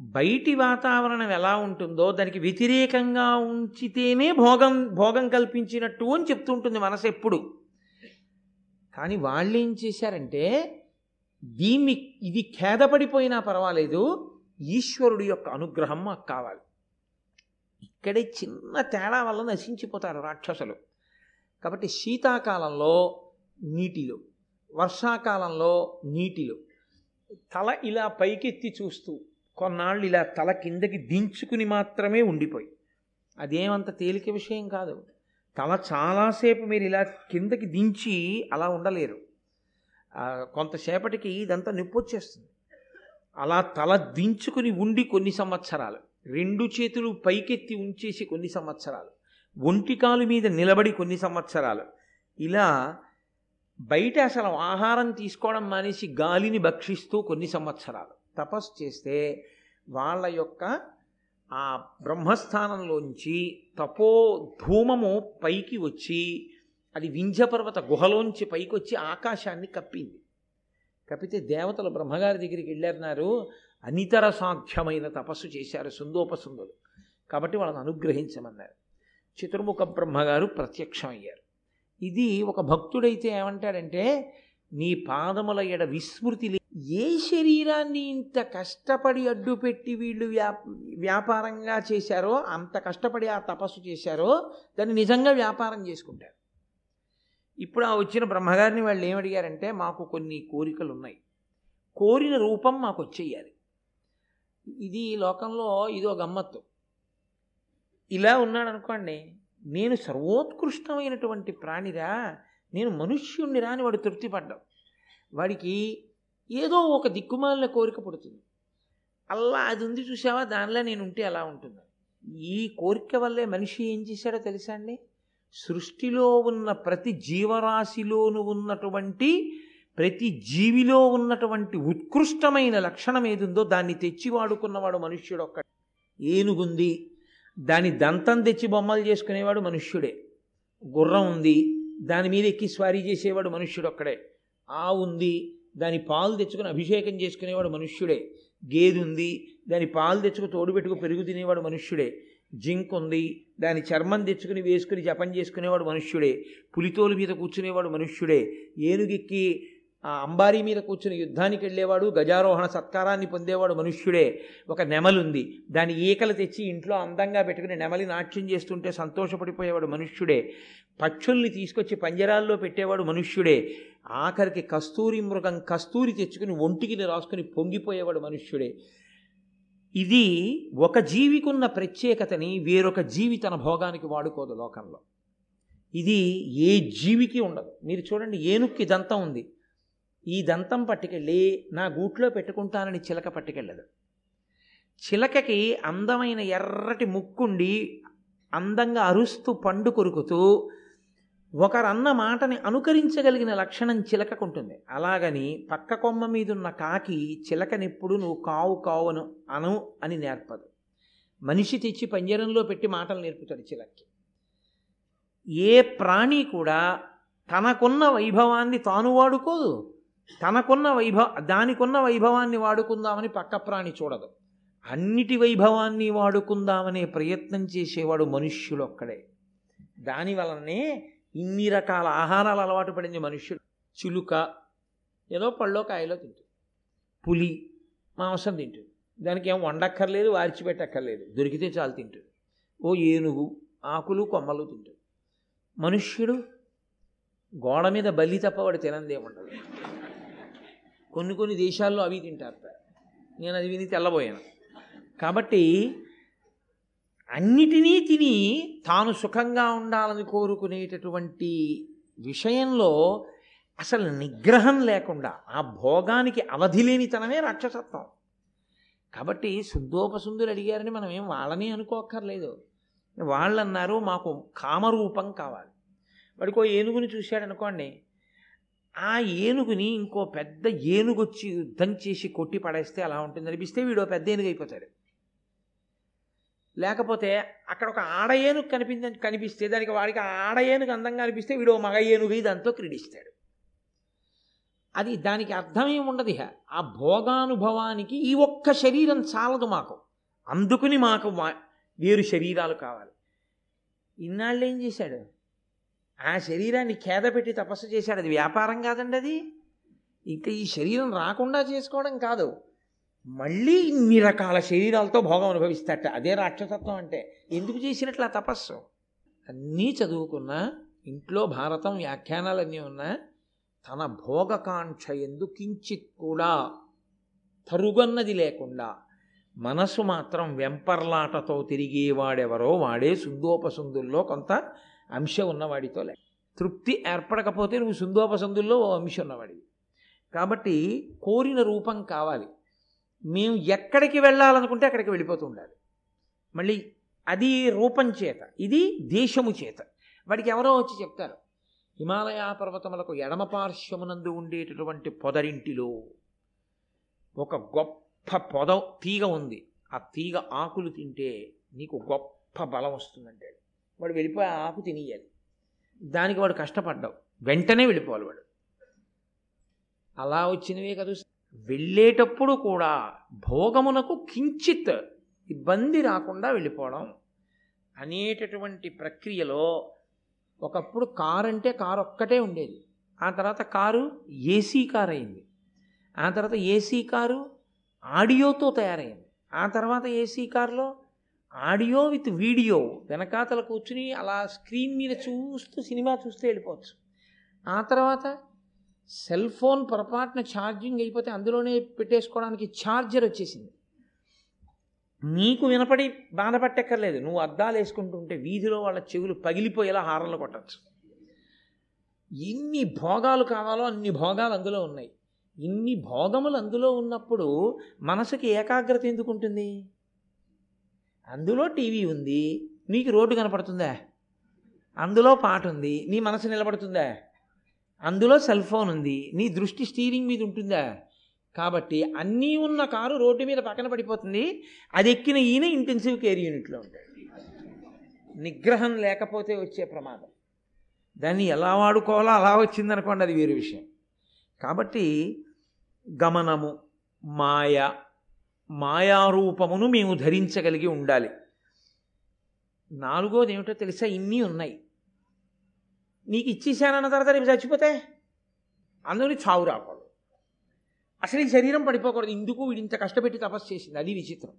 బయటి వాతావరణం ఎలా ఉంటుందో దానికి వ్యతిరేకంగా ఉంచితేనే భోగం భోగం కల్పించినట్టు అని చెప్తూ ఉంటుంది మనసు ఎప్పుడు. కానీ వాళ్ళు ఏం చేశారంటే దీన్ని ఇది ఖేదపడిపోయినా పర్వాలేదు ఈశ్వరుడి యొక్క అనుగ్రహం మాకు కావాలి. ఇక్కడే చిన్న తేడా వల్ల నశించిపోతారు రాక్షసులు. కాబట్టి శీతాకాలంలో నీటిలో వర్షాకాలంలో నీటిలో తల ఇలా పైకెత్తి చూస్తూ కొన్నాళ్ళు ఇలా తల కిందకి దించుకుని మాత్రమే ఉండిపోయి. అదేమంత తేలిక విషయం కాదు. తల చాలాసేపు మీరు ఇలా కిందకి దించి అలా ఉండలేరు. కొంతసేపటికి ఇదంతా నొప్పి వచ్చేస్తుంది అలా తల దించుకుని ఉండి కొన్ని సంవత్సరాలు రెండు చేతులు పైకెత్తి ఉంచేసి కొన్ని సంవత్సరాలు ఒంటికాలు మీద నిలబడి కొన్ని సంవత్సరాలు. ఇలా బయట అసలు ఆహారం తీసుకోవడం మానేసి గాలిని భక్షిస్తూ కొన్ని సంవత్సరాలు. తపస్సు చేస్తే వాళ్ళ యొక్క ఆ బ్రహ్మస్థానంలోంచి తపో ధూమము పైకి వచ్చి అది వింధ్యపర్వత గుహలోంచి పైకి వచ్చి ఆకాశాన్ని కప్పింది. కాకపోతే దేవతలు బ్రహ్మగారి దగ్గరికి వెళ్ళారన్నారు అనితర సాధ్యమైన తపస్సు చేశారు సుందోపసుందులు. కాబట్టి వాళ్ళని అనుగ్రహించమన్నారు. చతుర్ముఖ బ్రహ్మగారు ప్రత్యక్షమయ్యారు. ఇది ఒక భక్తుడైతే ఏమంటాడంటే నీ పాదముల ఎడ విస్మృతి లే- ఏ శరీరాన్ని ఇంత కష్టపడి అడ్డుపెట్టి వీళ్ళు వ్యా వ్యాపారంగా చేశారో అంత కష్టపడి ఆ తపస్సు చేశారో దాన్ని నిజంగా వ్యాపారం చేసుకుంటారు. ఇప్పుడు ఆ వచ్చిన బ్రహ్మగారిని వాళ్ళు ఏమడిగారంటే మాకు కొన్ని కోరికలు ఉన్నాయి కోరిన రూపం మాకు వచ్చేయాలి. ఇది లోకంలో ఇది ఒక గమ్మత్తు. ఇలా ఉన్నాడు అనుకోండి నేను సర్వోత్కృష్టమైనటువంటి ప్రాణిరా నేను మనుష్యుణ్ణిరా అని వాడు తృప్తి పడ్డాం వాడికి ఏదో ఒక దిక్కుమాలిన కోరిక పుడుతుంది. అల్లా అది ఉంది చూసావా దానిలో నేను ఉంటే ఎలా ఉంటుంది? ఈ కోరిక వల్లే మనిషి ఏం చేశాడో తెలుసా అండి? సృష్టిలో ఉన్న ప్రతి జీవరాశిలోనూ ఉన్నటువంటి ప్రతి జీవిలో ఉన్నటువంటి ఉత్కృష్టమైన లక్షణం ఏదుందో దాన్ని తెచ్చి వాడుకున్నవాడు మనుష్యుడు ఒక్క ఏనుగుంది దాని దంతం తెచ్చి బొమ్మలు చేసుకునేవాడు మనుష్యుడే. గుర్రం ఉంది దాని మీద ఎక్కి స్వారీ చేసేవాడు మనుష్యుడు ఒక్కడే ఆవు ఉంది దాని పాలు తెచ్చుకుని అభిషేకం చేసుకునేవాడు మనుష్యుడే. గేదె ఉంది దాని పాలు తెచ్చుకు తోడు పెట్టుకు పెరుగు తినేవాడు మనుష్యుడే. జింక్ ఉంది దాని చర్మం తెచ్చుకుని వేసుకుని జపం చేసుకునేవాడు మనుష్యుడే పులితోలు మీద కూర్చునేవాడు మనుష్యుడే ఏనుగెక్కి ఆ అంబారీ మీద కూర్చుని యుద్ధానికి వెళ్ళేవాడు గజారోహణ సత్కారాన్ని పొందేవాడు మనుష్యుడే. ఒక నెమలుంది. దాని ఈకలు తెచ్చి ఇంట్లో అందంగా పెట్టుకుని నెమలి నాట్యం చేస్తుంటే సంతోషపడిపోయేవాడు మనుష్యుడే. పక్షుల్ని తీసుకొచ్చి పంజరాల్లో పెట్టేవాడు మనుష్యుడే. ఆఖరికి కస్తూరి మృగం కస్తూరి తెచ్చుకుని ఒంటికి రాసుకుని పొంగిపోయేవాడు మనుష్యుడే. ఇది ఒక జీవికున్న ప్రత్యేకతని వేరొక జీవి తన భోగానికి వాడుకోదు లోకంలో. ఇది ఏ జీవికి ఉండదు. మీరు చూడండి ఏనుక్కి దంతం ఉంది. ఈ దంతం పట్టుకెళ్ళి నా గూట్లో పెట్టుకుంటానని చిలక పట్టుకెళ్ళదు. చిలకకి అందమైన ఎర్రటి ముక్కుండి అందంగా అరుస్తూ పండు కొరుకుతూ ఒకరన్న మాటని అనుకరించగలిగిన లక్షణం చిలకకుంటుంది. అలాగని పక్క కొమ్మ మీదున్న కాకి చిలకనెప్పుడు నువ్వు కావు కావును అను అని నేర్పదు. మనిషి తెచ్చి పంజరంలో పెట్టి మాటలు నేర్పుతాడు చిలక్కి. ఏ ప్రాణి కూడా తనకున్న వైభవాన్ని తాను వాడుకోదు. తనకున్న వైభవ దానికున్న వైభవాన్ని వాడుకుందామని పక్క ప్రాణి చూడదు. అన్నిటి వైభవాన్ని వాడుకుందామనే ప్రయత్నం చేసేవాడు మనుష్యులు ఒక్కడే. దానివలనే ఇన్ని రకాల ఆహారాలు అలవాటు పడింది మనుష్యుడు చిలుక ఏదో పళ్ళో కాయలో తింటుంది. పులి మాంసం తింటుంది. దానికి ఏం వండక్కర్లేదు వార్చిపెట్టక్కర్లేదు. దొరికితే చాలు తింటుంది. ఓ ఏనుగు ఆకులు కొమ్మలు తింటుంది. మనుష్యుడు గోడ మీద బలి తప్ప వాడు తినందే ఉండదు. కొన్ని కొన్ని దేశాల్లో అవి తింటారు. నేను అది విని తెల్లబోయాను. కాబట్టి అన్నిటినీ తిని తాను సుఖంగా ఉండాలని కోరుకునేటటువంటి విషయంలో అసలు నిగ్రహం లేకుండా ఆ భోగానికి అవధి లేనితనమే రాక్షసత్వం. కాబట్టి శుద్ధోపశుద్ధులు అడిగారని మనం ఏం వాళ్ళని అనుకోక్కర్లేదు. వాళ్ళు అన్నారు మాకు కామరూపం కావాలి. వాడికో ఏనుగుని చూశాడనుకోండి ఆ ఏనుగుని ఇంకో పెద్ద ఏనుగొచ్చి యుద్ధం చేసి కొట్టి పడేస్తే అలా ఉంటుంది అనిపిస్తే వీడో పెద్ద ఏనుగు అయిపోతాడు లేకపోతే అక్కడ ఒక ఆడ ఏనుగు కనిపించ కనిపిస్తే దానికి వాడికి ఆడ ఏనుగు అందంగా అనిపిస్తే వీడు మగ ఏనుగు దాంతో క్రీడిస్తాడు. అది దానికి అర్థం ఉండదు ఆ భోగానుభవానికి ఈ ఒక్క శరీరం చాలదు మాకు. అందుకుని మాకు వేరు శరీరాలు కావాలి. ఇన్నాళ్ళు ఏం చేశాడు? ఆ శరీరాన్ని ఖేద పెట్టి తపస్సు చేశాడు. అది వ్యాపారం కాదండి అది. ఇంకా ఈ శరీరం రాకుండా చేసుకోవడం కాదు. మళ్ళీ ఇన్ని రకాల శరీరాలతో భోగం అనుభవిస్తాట అదే రాక్షసత్వం అంటే. ఎందుకు చేసినట్లు ఆ తపస్సు? అన్నీ చదువుకున్నా ఇంట్లో భారతం వ్యాఖ్యానాలన్నీ ఉన్నా తన భోగకాంక్ష ఎందు కించిత్ కూడా తరుగన్నది లేకుండా మనసు మాత్రం వెంపర్లాటతో తిరిగేవాడెవరో వాడే సుందోపసుందుల్లో కొంత అంశం ఉన్నవాడితో లే. తృప్తి ఏర్పడకపోతే నువ్వు సుందోపసందుల్లో ఓ అంశం ఉన్నవాడివి. కాబట్టి కోరిన రూపం కావాలి. మేము ఎక్కడికి వెళ్ళాలనుకుంటే అక్కడికి వెళ్ళిపోతూ ఉండాలి. మళ్ళీ అది రూపం చేత ఇది దేశము చేత. వాడికి ఎవరో వచ్చి చెప్తారు హిమాలయ పర్వతములకు ఎడమ పార్శ్వమునందు ఉండేటటువంటి పొదరింటిలో ఒక గొప్ప పొద తీగ ఉంది. ఆ తీగ ఆకులు తింటే నీకు గొప్ప బలం వస్తుందంటాడు వాడు వెళ్ళిపోయి ఆ ఆకు తినేయాలి. దానికి వాడు కష్టపడ్డావు. వెంటనే వెళ్ళిపోవాలి వాడు. అలా వచ్చినవే కదా వెళ్ళేటప్పుడు కూడా భోగమునకు కించిత్ ఇబ్బంది రాకుండా వెళ్ళిపోవడం అనేటటువంటి ప్రక్రియలో ఒకప్పుడు కారు అంటే కారు ఒక్కటే ఉండేది. ఆ తర్వాత కారు ఏసీ కారు అయింది. ఆ తర్వాత ఏసీ కారు ఆడియోతో తయారైంది. ఆ తర్వాత ఏసీ కారులో ఆడియో విత్ వీడియో వెనకాతల కూర్చుని అలా స్క్రీన్ మీద చూస్తూ సినిమా చూస్తూ వెళ్ళిపోవచ్చు. ఆ తర్వాత సెల్ ఫోన్ పొరపాటున ఛార్జింగ్ అయిపోతే అందులోనే పెట్టేసుకోవడానికి ఛార్జర్ వచ్చేసింది. నీకు వినపడి బాధపట్టక్కర్లేదు నువ్వు అద్దాలు వేసుకుంటుంటే వీధిలో వాళ్ళ చెవులు పగిలిపోయేలా హారలు కొట్టచ్చు. ఎన్ని భోగాలు కావాలో అన్ని భోగాలు అందులో ఉన్నాయి. ఇన్ని భోగములు అందులో ఉన్నప్పుడు మనసుకి ఏకాగ్రత ఎందుకు ఉంటుంది? అందులో టీవీ ఉంది. నీకు రోడ్డు కనపడుతుందా? అందులో పాట ఉంది. నీ మనసు నిలబడుతుందా? అందులో సెల్ ఫోన్ ఉంది. నీ దృష్టి స్టీరింగ్ మీద ఉంటుందా? కాబట్టి అన్నీ ఉన్న కారు రోడ్డు మీద పక్కన పడిపోతుంది. అది ఎక్కిన ఈయన ఇంటెన్సివ్ కేర్ యూనిట్లో ఉంటాడు. నిగ్రహం లేకపోతే వచ్చే ప్రమాదం. దాన్ని ఎలా వాడుకోవాలో అలా వచ్చిందనుకోండి అది వేరే విషయం. కాబట్టి గమనము మాయ మాయారూపమును మేము ధరించగలిగి ఉండాలి. నాలుగోది ఏమిటో తెలుసా? ఇన్ని ఉన్నాయి. నీకు ఇచ్చేసానన్న తర్వాత రేపు చచ్చిపోతే? అందుకని చావు రాకూడదు. అసలు ఈ శరీరం పడిపోకూడదు. ఇందుకు వీడు ఇంత కష్టపెట్టి తపస్సు చేసింది. అది విచిత్రం.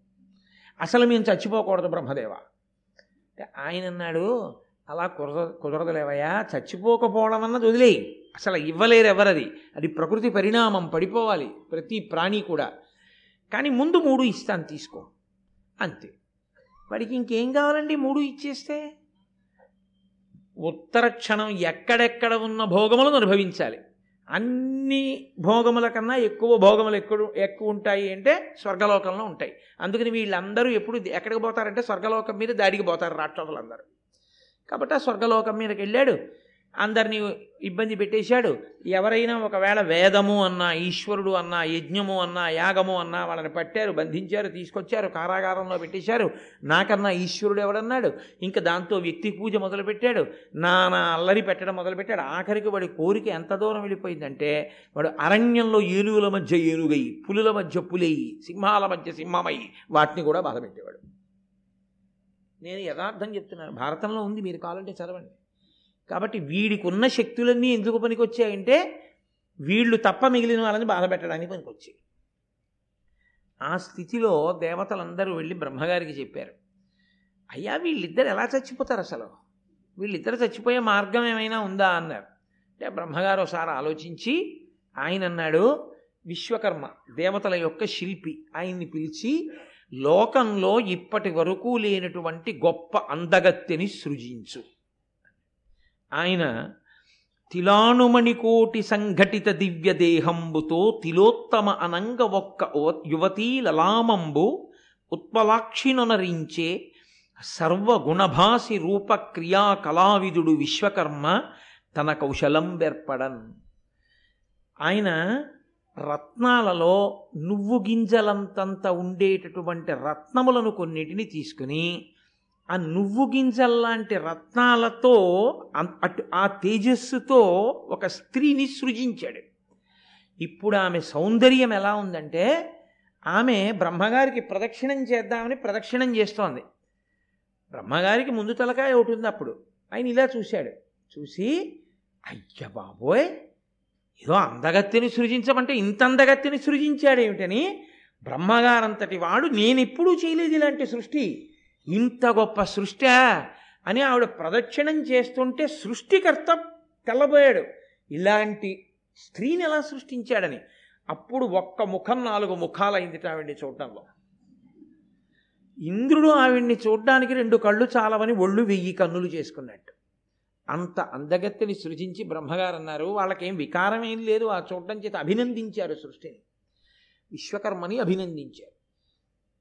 అసలు మేము చచ్చిపోకూడదు బ్రహ్మదేవ. ఆయన అన్నాడు అలా కుదర కుదరదులేవయ్యా. చచ్చిపోకపోవడం అన్నది వదిలేయి. అసలు ఇవ్వలేరు ఎవరది? అది ప్రకృతి పరిణామం. పడిపోవాలి. ప్రతి ప్రాణి కూడా. కానీ ముందు మూడు ఇస్తాను తీసుకో. అంతే. వాడికి ఇంకేం కావాలండి మూడు ఇచ్చేస్తే? ఉత్తర క్షణం ఎక్కడెక్కడ ఉన్న భోగములను అనుభవించాలి. అన్ని భోగముల కన్నా ఎక్కువ భోగములు ఎక్కువ ఎక్కువ ఉంటాయి అంటే స్వర్గలోకంలో ఉంటాయి. అందుకని వీళ్ళందరూ ఎప్పుడు ఎక్కడికి పోతారంటే స్వర్గలోకం మీద దాడికి పోతారు రాక్షసులందరూ. కాబట్టి ఆ స్వర్గలోకం మీదకి వెళ్ళాడు. అందరినీ ఇబ్బంది పెట్టేశాడు. ఎవరైనా ఒకవేళ వేదము అన్నా ఈశ్వరుడు అన్నా యజ్ఞము అన్నా యాగము అన్నా వాళ్ళని పట్టారు బంధించారు తీసుకొచ్చారు కారాగారంలో పెట్టేశారు. నాకన్నా ఈశ్వరుడు ఎవడన్నాడు? ఇంకా దాంతో వ్యక్తి పూజ మొదలుపెట్టాడు. నానా అల్లరి పెట్టడం మొదలుపెట్టాడు. ఆఖరికి వాడి కోరిక ఎంత దూరం వెళ్ళిపోయిందంటే వాడు అరణ్యంలో ఏనుగుల మధ్య ఏనుగై పులుల మధ్య పులేయి సింహాల మధ్య సింహమై వాటిని కూడా బాధపెట్టేవాడు. నేను యథార్థం చెప్తున్నాను. భారతంలో ఉంది మీరు కావాలంటే చదవండి. కాబట్టి వీడికి ఉన్న శక్తులన్నీ ఎందుకు పనికొచ్చాయంటే వీళ్ళు తప్ప మిగిలిన వాళ్ళని బాధ పెట్టడానికి పనికొచ్చాయి. ఆ స్థితిలో దేవతలందరూ వెళ్ళి బ్రహ్మగారికి చెప్పారు అయ్యా వీళ్ళిద్దరు ఎలా చచ్చిపోతారు అసలు? వీళ్ళిద్దరు చచ్చిపోయే మార్గం ఏమైనా ఉందా? అన్నారు. అంటే బ్రహ్మగారు ఒకసారి ఆలోచించి ఆయన అన్నాడు విశ్వకర్మ దేవతల యొక్క శిల్పి ఆయన్ని పిలిచి లోకంలో ఇప్పటి వరకు లేనటువంటి గొప్ప అందగత్తెని సృజించు. ఆయన తిలానుమణికోటి సంఘటిత దివ్య దేహంబుతో తిలోత్తమ అనంగ ఒక్క యువతీ లలామంబు ఉత్పలాక్షినొనరించే సర్వగుణభాసి రూపక్రియా కళావిదుడు విశ్వకర్మ తన కౌశలం బెర్పడన్ ఆయన రత్నాలలో నువ్వు గింజలంతంత ఉండేటటువంటి రత్నములను కొన్నిటిని తీసుకుని ఆ నువ్వు గింజల్లాంటి రత్నాలతో అటు ఆ తేజస్సుతో ఒక స్త్రీని సృజించాడు. ఇప్పుడు ఆమె సౌందర్యం ఎలా ఉందంటే ఆమె బ్రహ్మగారికి ప్రదక్షిణం చేద్దామని ప్రదక్షిణం చేస్తోంది. బ్రహ్మగారికి ముందు తలకాయ ఒకటి ఉంది అప్పుడు. ఆయన ఇలా చూశాడు. చూసి అయ్య బాబోయ్! ఏదో అందగత్తిని సృజించమంటే ఇంత అందగత్తిని సృజించాడేమిటని బ్రహ్మగారంతటి వాడు నేనెప్పుడూ చేయలేదు ఇలాంటి సృష్టి. ఇంత గొప్ప సృష్టి అని ఆవిడ ప్రదక్షిణం చేస్తుంటే సృష్టికర్త తెల్లబోయాడు. ఇలాంటి స్త్రీని ఎలా సృష్టించాడని? అప్పుడు ఒక్క ముఖం నాలుగు ముఖాలైంది ఆవిడ్ని చూడడంలో. ఇంద్రుడు ఆవిడ్ని చూడ్డానికి రెండు కళ్ళు చాలవని ఒళ్ళు వెయ్యి కన్నులు చేసుకున్నట్టు. అంత అందగత్తెని సృజించి బ్రహ్మగారు అన్నారు వాళ్ళకేం వికారం ఏం లేదు. ఆ చూడడం చేత అభినందించారు సృష్టిని. విశ్వకర్మని అభినందించారు.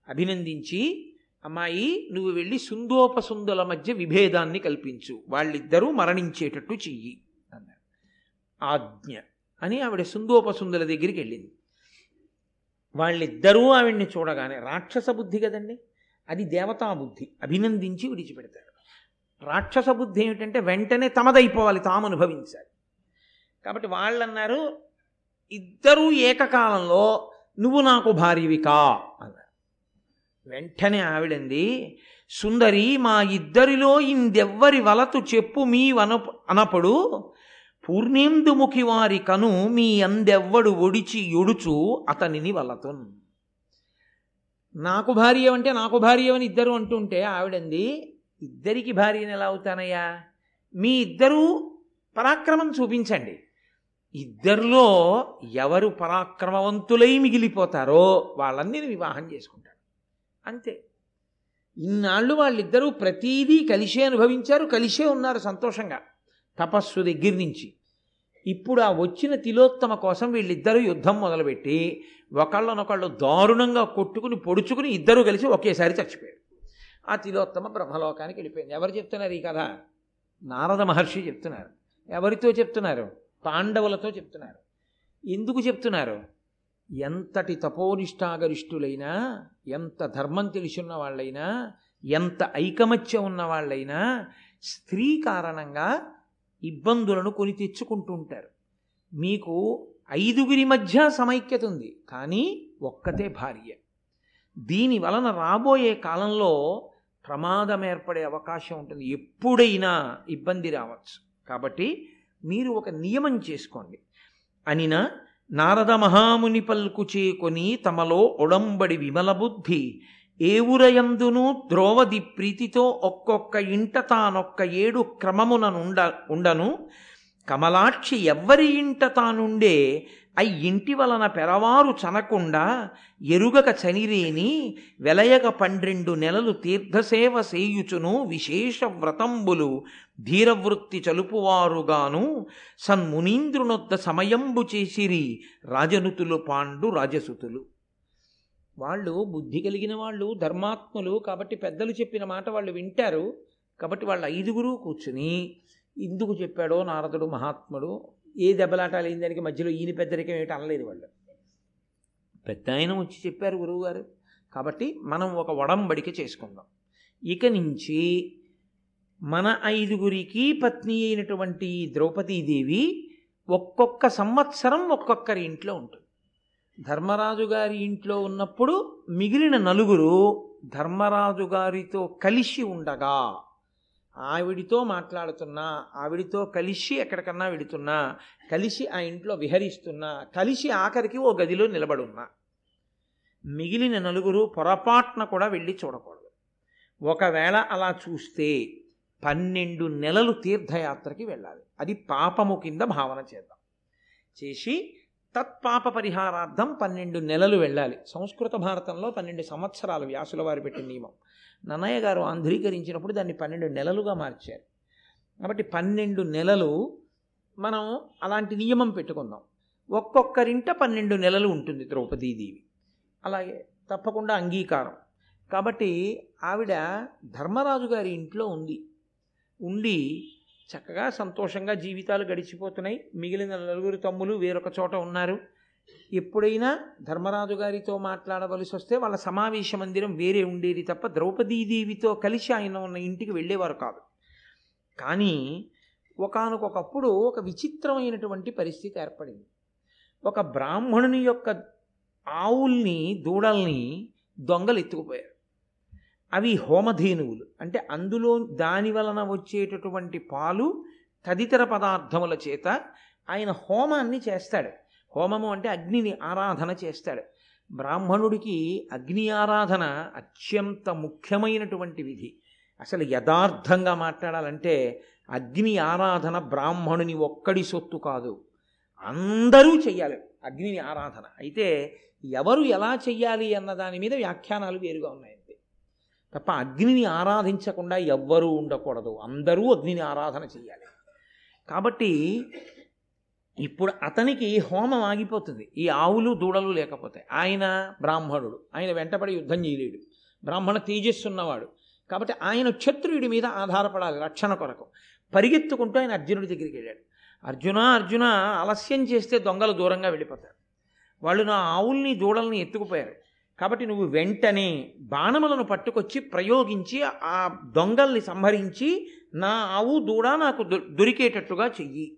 అభినందించి అమ్మాయి నువ్వు వెళ్ళి సుందోపసుందుల మధ్య విభేదాన్ని కల్పించు. వాళ్ళిద్దరూ మరణించేటట్టు చెయ్యి అన్నారు ఆజ్ఞ అని ఆవిడ సుందోపసుందుల దగ్గరికి వెళ్ళింది. వాళ్ళిద్దరూ ఆవిడ్ని చూడగానే రాక్షస బుద్ధి కదండి? అది దేవతా బుద్ధి. అభినందించి విడిచిపెడతారు. రాక్షస బుద్ధి ఏమిటంటే వెంటనే తమదైపోవాలి తాము అనుభవించాలి. కాబట్టి వాళ్ళు అన్నారు ఇద్దరూ ఏకకాలంలో నువ్వు నాకు భార్యవికా అన్నారు. వెంటనే ఆవిడంది సుందరి మా ఇద్దరిలో ఇందెవ్వరి వలతు చెప్పు మీ వన అనప్పుడు పూర్ణేందుముఖి వారి కను మీ అందెవ్వడు ఒడిచి ఒడుచు అతనిని వలతున్. నాకు భార్య అంటే నాకు భార్యవని ఇద్దరు అంటుంటే ఆవిడంది ఇద్దరికి భార్యని ఎలా అవుతానయ్యా? మీ ఇద్దరూ పరాక్రమం చూపించండి. ఇద్దరిలో ఎవరు పరాక్రమవంతులై మిగిలిపోతారో వాళ్ళని నేను వివాహం చేసుకుంటాను. అంతే. ఇన్నాళ్ళు వాళ్ళిద్దరూ ప్రతీదీ కలిసే అనుభవించారు కలిసే ఉన్నారు సంతోషంగా. తపస్సు దగ్గర నుంచి. ఇప్పుడు ఆ వచ్చిన తిలోత్తమ కోసం వీళ్ళిద్దరూ యుద్ధం మొదలుపెట్టి ఒకళ్ళనొకళ్ళు దారుణంగా కొట్టుకుని పొడుచుకుని ఇద్దరూ కలిసి ఒకేసారి చచ్చిపోయారు. ఆ తిలోత్తమ బ్రహ్మలోకానికి వెళ్ళిపోయింది. ఎవరు చెప్తున్నారు ఈ కథ? నారద మహర్షి చెప్తున్నారు. ఎవరితో చెప్తున్నారు? పాండవులతో చెప్తున్నారు. ఎందుకు చెప్తున్నారు? ఎంతటి తపోనిష్టాగరిష్ఠులైనా ఎంత ధర్మం తెలిసిన వాళ్ళైనా ఎంత ఐకమత్యం ఉన్న వాళ్ళైనా స్త్రీ కారణంగా ఇబ్బందులను కొని తెచ్చుకుంటూ ఉంటారు మీకు ఐదుగురి మధ్య సమైక్యత ఉంది కానీ ఒక్కతే భార్య. దీని వలన రాబోయే కాలంలో ప్రమాదం ఏర్పడే అవకాశం ఉంటుంది. ఎప్పుడైనా ఇబ్బంది రావచ్చు. కాబట్టి మీరు ఒక నియమం చేసుకోండి. అనినా నారద మహాముని పల్కు చేకొని తమలో ఒడంబడి విమల బుద్ధి. ఏవురయందును ద్రోవది ప్రీతితో ఒక్కొక్క ఇంట తానొక్క ఏడు క్రమముననుండ ఉండను. కమలాక్షి ఎవ్వరి ఇంట తానుండే అయి ఇంటి వలన పెరవారు చనకుండా ఎరుగక చనిరేని వెలయక పన్నెండు నెలలు తీర్థసేవ సేయుచును విశేష వ్రతంబులు ధీరవృత్తి చలుపువారుగాను సన్మునీంద్రునొద్ద సమయంబు చేసిరి రాజనుతులు పాండు రాజసుతులు. వాళ్ళు బుద్ధి కలిగిన వాళ్ళు ధర్మాత్ములు కాబట్టి పెద్దలు చెప్పిన మాట వాళ్ళు వింటారు. కాబట్టి వాళ్ళ ఐదుగురు కూర్చుని ఇందుకు చెప్పాడో నారదుడు మహాత్ముడు? ఏ దెబ్బలాటాలు అయిన దానికి మధ్యలో ఈయన పెద్దరికం ఏమిటి అనలేదు వాళ్ళు. పెద్ద ఆయన వచ్చి చెప్పారు గురువుగారు. కాబట్టి మనం ఒక వడంబడిక చేసుకుందాం. ఇక నుంచి మన ఐదుగురికి పత్ని అయినటువంటి ద్రౌపదీదేవి ఒక్కొక్క సంవత్సరం ఒక్కొక్కరి ఇంట్లో ఉంటుంది. ధర్మరాజు గారి ఇంట్లో ఉన్నప్పుడు మిగిలిన నలుగురు ధర్మరాజు గారితో కలిసి ఉండగా ఆవిడితో మాట్లాడుతున్నా ఆవిడితో కలిసి ఎక్కడికన్నా వెడుతున్నా కలిసి ఆ ఇంట్లో విహరిస్తున్నా కలిసి ఆఖరికి ఓ గదిలో నిలబడున్నా. మిగిలిన నలుగురు పొరపాటున కూడా వెళ్ళి చూడకూడదు. ఒకవేళ అలా చూస్తే పన్నెండు నెలలు తీర్థయాత్రకి వెళ్ళాలి. అది పాపము కింద భావన చేద్దాం. చేసి తత్పాప పరిహారార్థం పన్నెండు నెలలు వెళ్ళాలి. సంస్కృత భారతంలో పన్నెండు సంవత్సరాలు వ్యాసుల వారు పెట్టిన నియమం. నన్నయ్య గారు ఆంధ్రీకరించినప్పుడు దాన్ని పన్నెండు నెలలుగా మార్చారు. కాబట్టి పన్నెండు నెలలు మనం అలాంటి నియమం పెట్టుకుందాం. ఒక్కొక్కరింట పన్నెండు నెలలు ఉంటుంది ద్రౌపదీదేవి అలాగే తప్పకుండా అంగీకారం. కాబట్టి ఆవిడ ధర్మరాజు గారి ఇంట్లో ఉంది. ఉండి చక్కగా సంతోషంగా జీవితాలు గడిచిపోతున్నాయి. మిగిలిన నలుగురు తమ్ములు వేరొక చోట ఉన్నారు. ఎప్పుడైనా ధర్మరాజు గారితో మాట్లాడవలసి వస్తే వాళ్ళ సమావేశ మందిరం వేరే ఉండేది తప్ప ద్రౌపదీదేవితో కలిసి ఆయన ఉన్న ఇంటికి వెళ్ళేవారు కాదు. కానీ ఒకనకొకప్పుడు ఒక విచిత్రమైనటువంటి పరిస్థితి ఏర్పడింది. ఒక బ్రాహ్మణుని యొక్క ఆవుల్ని దూడల్ని దొంగలు ఎత్తుకుపోయారు. అవి హోమధేనువులు. అంటే అందులో దాని వలన వచ్చేటటువంటి పాలు తదితర పదార్థముల చేత ఆయన హోమాన్ని చేస్తాడు. హోమము అంటే అగ్నిని ఆరాధన చేస్తాడు. బ్రాహ్మణుడికి అగ్ని ఆరాధన అత్యంత ముఖ్యమైనటువంటి విధి. అసలు యథార్థంగా మాట్లాడాలంటే అగ్ని ఆరాధన బ్రాహ్మణుని ఒక్కడి సొత్తు కాదు. అందరూ చెయ్యాలి అగ్నిని ఆరాధన. అయితే ఎవరు ఎలా చెయ్యాలి అన్న దాని మీద వ్యాఖ్యానాలు వేరుగా ఉన్నాయి తప్ప అగ్నిని ఆరాధించకుండా ఎవ్వరూ ఉండకూడదు. అందరూ అగ్నిని ఆరాధన చెయ్యాలి. కాబట్టి ఇప్పుడు అతనికి హోమం ఆగిపోతుంది. ఈ ఆవులు దూడలు లేకపోతే. ఆయన బ్రాహ్మణుడు. ఆయన వెంటబడి యుద్ధం చేయలేడు. బ్రాహ్మణ తేజస్సు ఉన్నవాడు కాబట్టి ఆయన క్షత్రియుడి మీద ఆధారపడాలి రక్షణ కొరకు. పరిగెత్తుకుంటూ ఆయన అర్జునుడి దగ్గరికి వెళ్ళాడు. అర్జున అర్జున ఆలస్యం చేస్తే దొంగలు దూరంగా వెళ్ళిపోతారు. వాళ్ళు నా ఆవుల్ని దూడల్ని ఎత్తుకుపోయారు. కాబట్టి నువ్వు వెంటనే బాణములను పట్టుకొచ్చి ప్రయోగించి ఆ దొంగల్ని సంహరించి నా ఆవు దూడ నాకు దొ- దొరికేటట్టుగా చెయ్యి.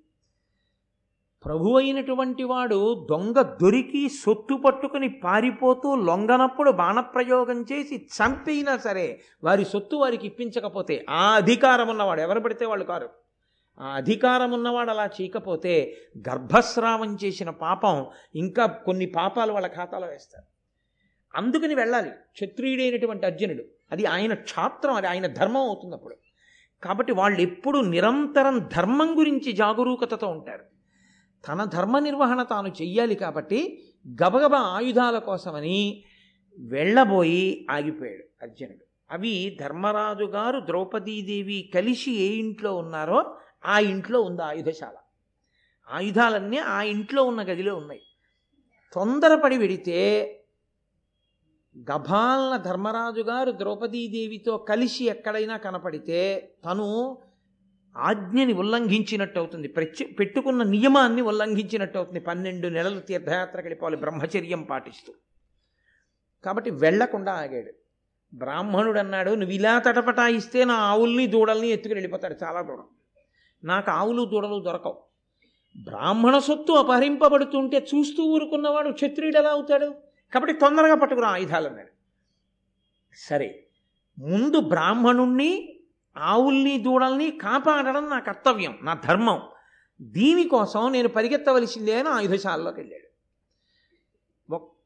ప్రభు అయినటువంటి వాడు దొంగ దొరికి సొత్తు పట్టుకుని పారిపోతూ లొంగనప్పుడు బాణప్రయోగం చేసి చంపైనా సరే వారి సొత్తు వారికి ఇప్పించకపోతే ఆ అధికారం ఉన్నవాడు ఎవరు పడితే వాళ్ళు కారు. ఆ అధికారం ఉన్నవాడు అలా చేయకపోతే గర్భస్రావం చేసిన పాపం ఇంకా కొన్ని పాపాలు వాళ్ళ ఖాతాలో వేస్తారు. అందుకని వెళ్ళాలి. క్షత్రియుడైనటువంటి అర్జునుడు. అది ఆయన క్షాత్రం అది ఆయన ధర్మం అవుతుంది అప్పుడు కాబట్టి వాళ్ళు ఎప్పుడు నిరంతరం ధర్మం గురించి జాగరూకతతో ఉంటారు. తన ధర్మ నిర్వహణ తాను చెయ్యాలి కాబట్టి గబగబ ఆయుధాల కోసమని వెళ్ళబోయి ఆగిపోయాడు అర్జునుడు. అవి ధర్మరాజు గారు ద్రౌపదీదేవి కలిసి ఏ ఇంట్లో ఉన్నారో ఆ ఇంట్లో ఉంది ఆయుధశాల. ఆయుధాలన్నీ ఆ ఇంట్లో ఉన్న గదిలో ఉన్నాయి. తొందరపడి వెడితే గభాలన ధర్మరాజు గారు ద్రౌపదీదేవితో కలిసి ఎక్కడైనా కనపడితే తను ఆజ్ఞని ఉల్లంఘించినట్టు అవుతుంది ప్రత్యే పెట్టుకున్న నియమాన్ని ఉల్లంఘించినట్టు అవుతుంది పన్నెండు నెలలు తీర్థయాత్రకు వెళ్ళిపోవాలి బ్రహ్మచర్యం పాటిస్తూ. కాబట్టి వెళ్ళకుండా ఆగాడు. బ్రాహ్మణుడు అన్నాడు నువ్వు ఇలా తటపటాయిస్తే నా ఆవుల్ని దూడల్ని ఎత్తుకుని వెళ్ళిపోతాడు. చాలా దూరం. నాకు ఆవులు దూడలు దొరకవు. బ్రాహ్మణ సొత్తు అపహరింపబడుతుంటే చూస్తూ ఊరుకున్నవాడు క్షత్రియుడు ఎలా అవుతాడు? కాబట్టి తొందరగా పట్టుకురా ఆయుధాలు అన్నాడు సరే. ముందు బ్రాహ్మణుణ్ణి ఆవుల్ని దూడల్ని కాపాడడం నా కర్తవ్యం నా ధర్మం. దీనికోసం నేను పరిగెత్తవలసిందే అని ఆయుధశాలలోకి వెళ్ళాడు.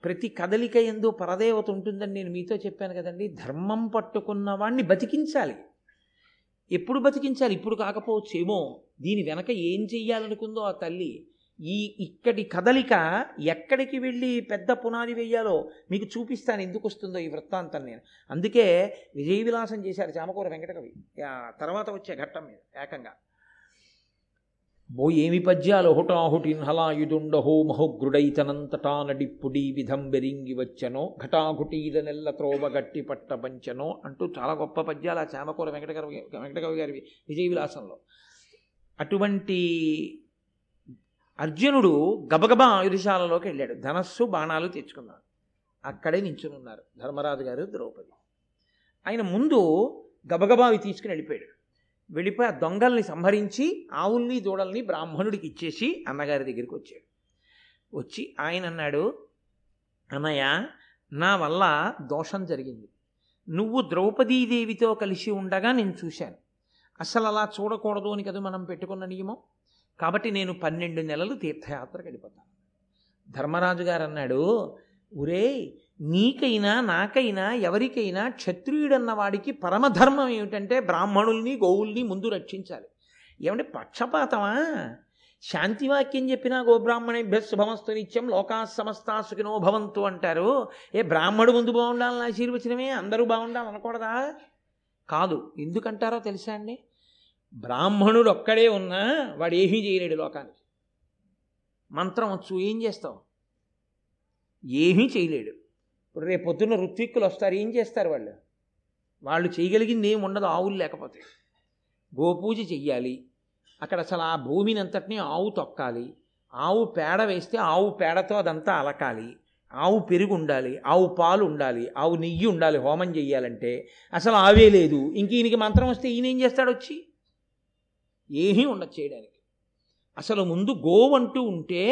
ప్రతి కదలిక ఎందు పరదేవత ఉంటుందని నేను మీతో చెప్పాను కదండి. ధర్మం పట్టుకున్న వాణ్ణి బతికించాలి. ఎప్పుడు బతికించాలి? ఇప్పుడు కాకపోవచ్చు ఏమో దీని వెనక ఏం చెయ్యాలనుకుందో ఆ తల్లి ఈ ఇక్కడి కదలిక ఎక్కడికి వెళ్ళి పెద్ద పునాది వేయాలో మీకు చూపిస్తాను ఎందుకు వస్తుందో ఈ వృత్తాంతం నేను. అందుకే విజయ విలాసం చేశారు చామకూర వెంకటకవి. తర్వాత వచ్చే ఘట్టం మీద ఏకంగా. బో ఏమి పద్యాలు హుటాహుటిన్ హలాయుదుండహో మహోగ్రుడైతనంతటా నడిప్పుడి విధం బెరింగి వచ్చనో ఘటాఘుటీల నెల్ల త్రోవ గట్టి పట్ట పంచనో అంటూ చాలా గొప్ప పద్యాలు ఆ చామకూర వెంకటకవి వెంకటకవి గారి విజయ విలాసంలో అటువంటి అర్జునుడు గబగబా ఆయుధశాలలోకి వెళ్ళాడు. ధనస్సు బాణాలు తెచ్చుకున్నాడు. అక్కడే నించునున్నారు ధర్మరాజు గారు ద్రౌపది. ఆయన ముందు గబగబా అవి తీసుకుని వెళ్ళిపోయాడు. వెళ్ళిపోయి ఆ దొంగల్ని సంహరించి ఆవుల్ని దూడల్ని బ్రాహ్మణుడికి ఇచ్చేసి అన్నగారి దగ్గరికి వచ్చాడు. వచ్చి ఆయన అన్నాడు అన్నయ్య నా వల్ల దోషం జరిగింది. నువ్వు ద్రౌపదీదేవితో కలిసి ఉండగా నేను చూశాను. అసలు అలా చూడకూడదు అని కదా మనం పెట్టుకున్న నియమం? కాబట్టి నేను పన్నెండు నెలలు తీర్థయాత్రకు వెళ్ళిపోతాను ధర్మరాజు గారు అన్నాడు ఒరే నీకైనా నాకైనా ఎవరికైనా క్షత్రియుడన్న వాడికి పరమధర్మం ఏమిటంటే బ్రాహ్మణుల్ని గోవుల్ని ముందు రక్షించాలి. ఏమంటే పక్షపాతమా? శాంతివాక్యం చెప్పినా గోబ్రాహ్మణేభ్య శుభమస్తు నిత్యం లోకా సమస్తా సుఖినో భవంతు అంటారు. ఏ బ్రాహ్మడు ముందు బాగుండాలని ఆశీర్వచనమే? అందరూ బాగుండాలనకూడదా? కాదు ఎందుకంటారో తెలుసా అండి? బ్రాహ్మణుడు ఒక్కడే ఉన్నా వాడు ఏమీ చేయలేడు లోకానికి. మంత్రం వచ్చు ఏం చేస్తావు? ఏమీ చేయలేడు. ఇప్పుడు రేపు పొద్దున్న ఋత్విక్కులు వస్తారు ఏం చేస్తారు వాళ్ళు? వాళ్ళు చేయగలిగింది ఏమి ఉండదు ఆవులు లేకపోతే. గోపూజ చెయ్యాలి. అక్కడ అసలు ఆ భూమిని అంతటినీ ఆవు తొక్కాలి. ఆవు పేడ వేస్తే ఆవు పేడతో అదంతా అలకాలి. ఆవు పెరుగు ఉండాలి ఆవు పాలు ఉండాలి ఆవు నెయ్యి ఉండాలి హోమం చెయ్యాలంటే. అసలు ఆవే లేదు. ఇంక ఈయనకి మంత్రం వస్తే ఈయన ఏం చేస్తాడు వచ్చి ఏమీ ఉండదు చేయడానికి. అసలు ముందు గో అంటూ ఉంటే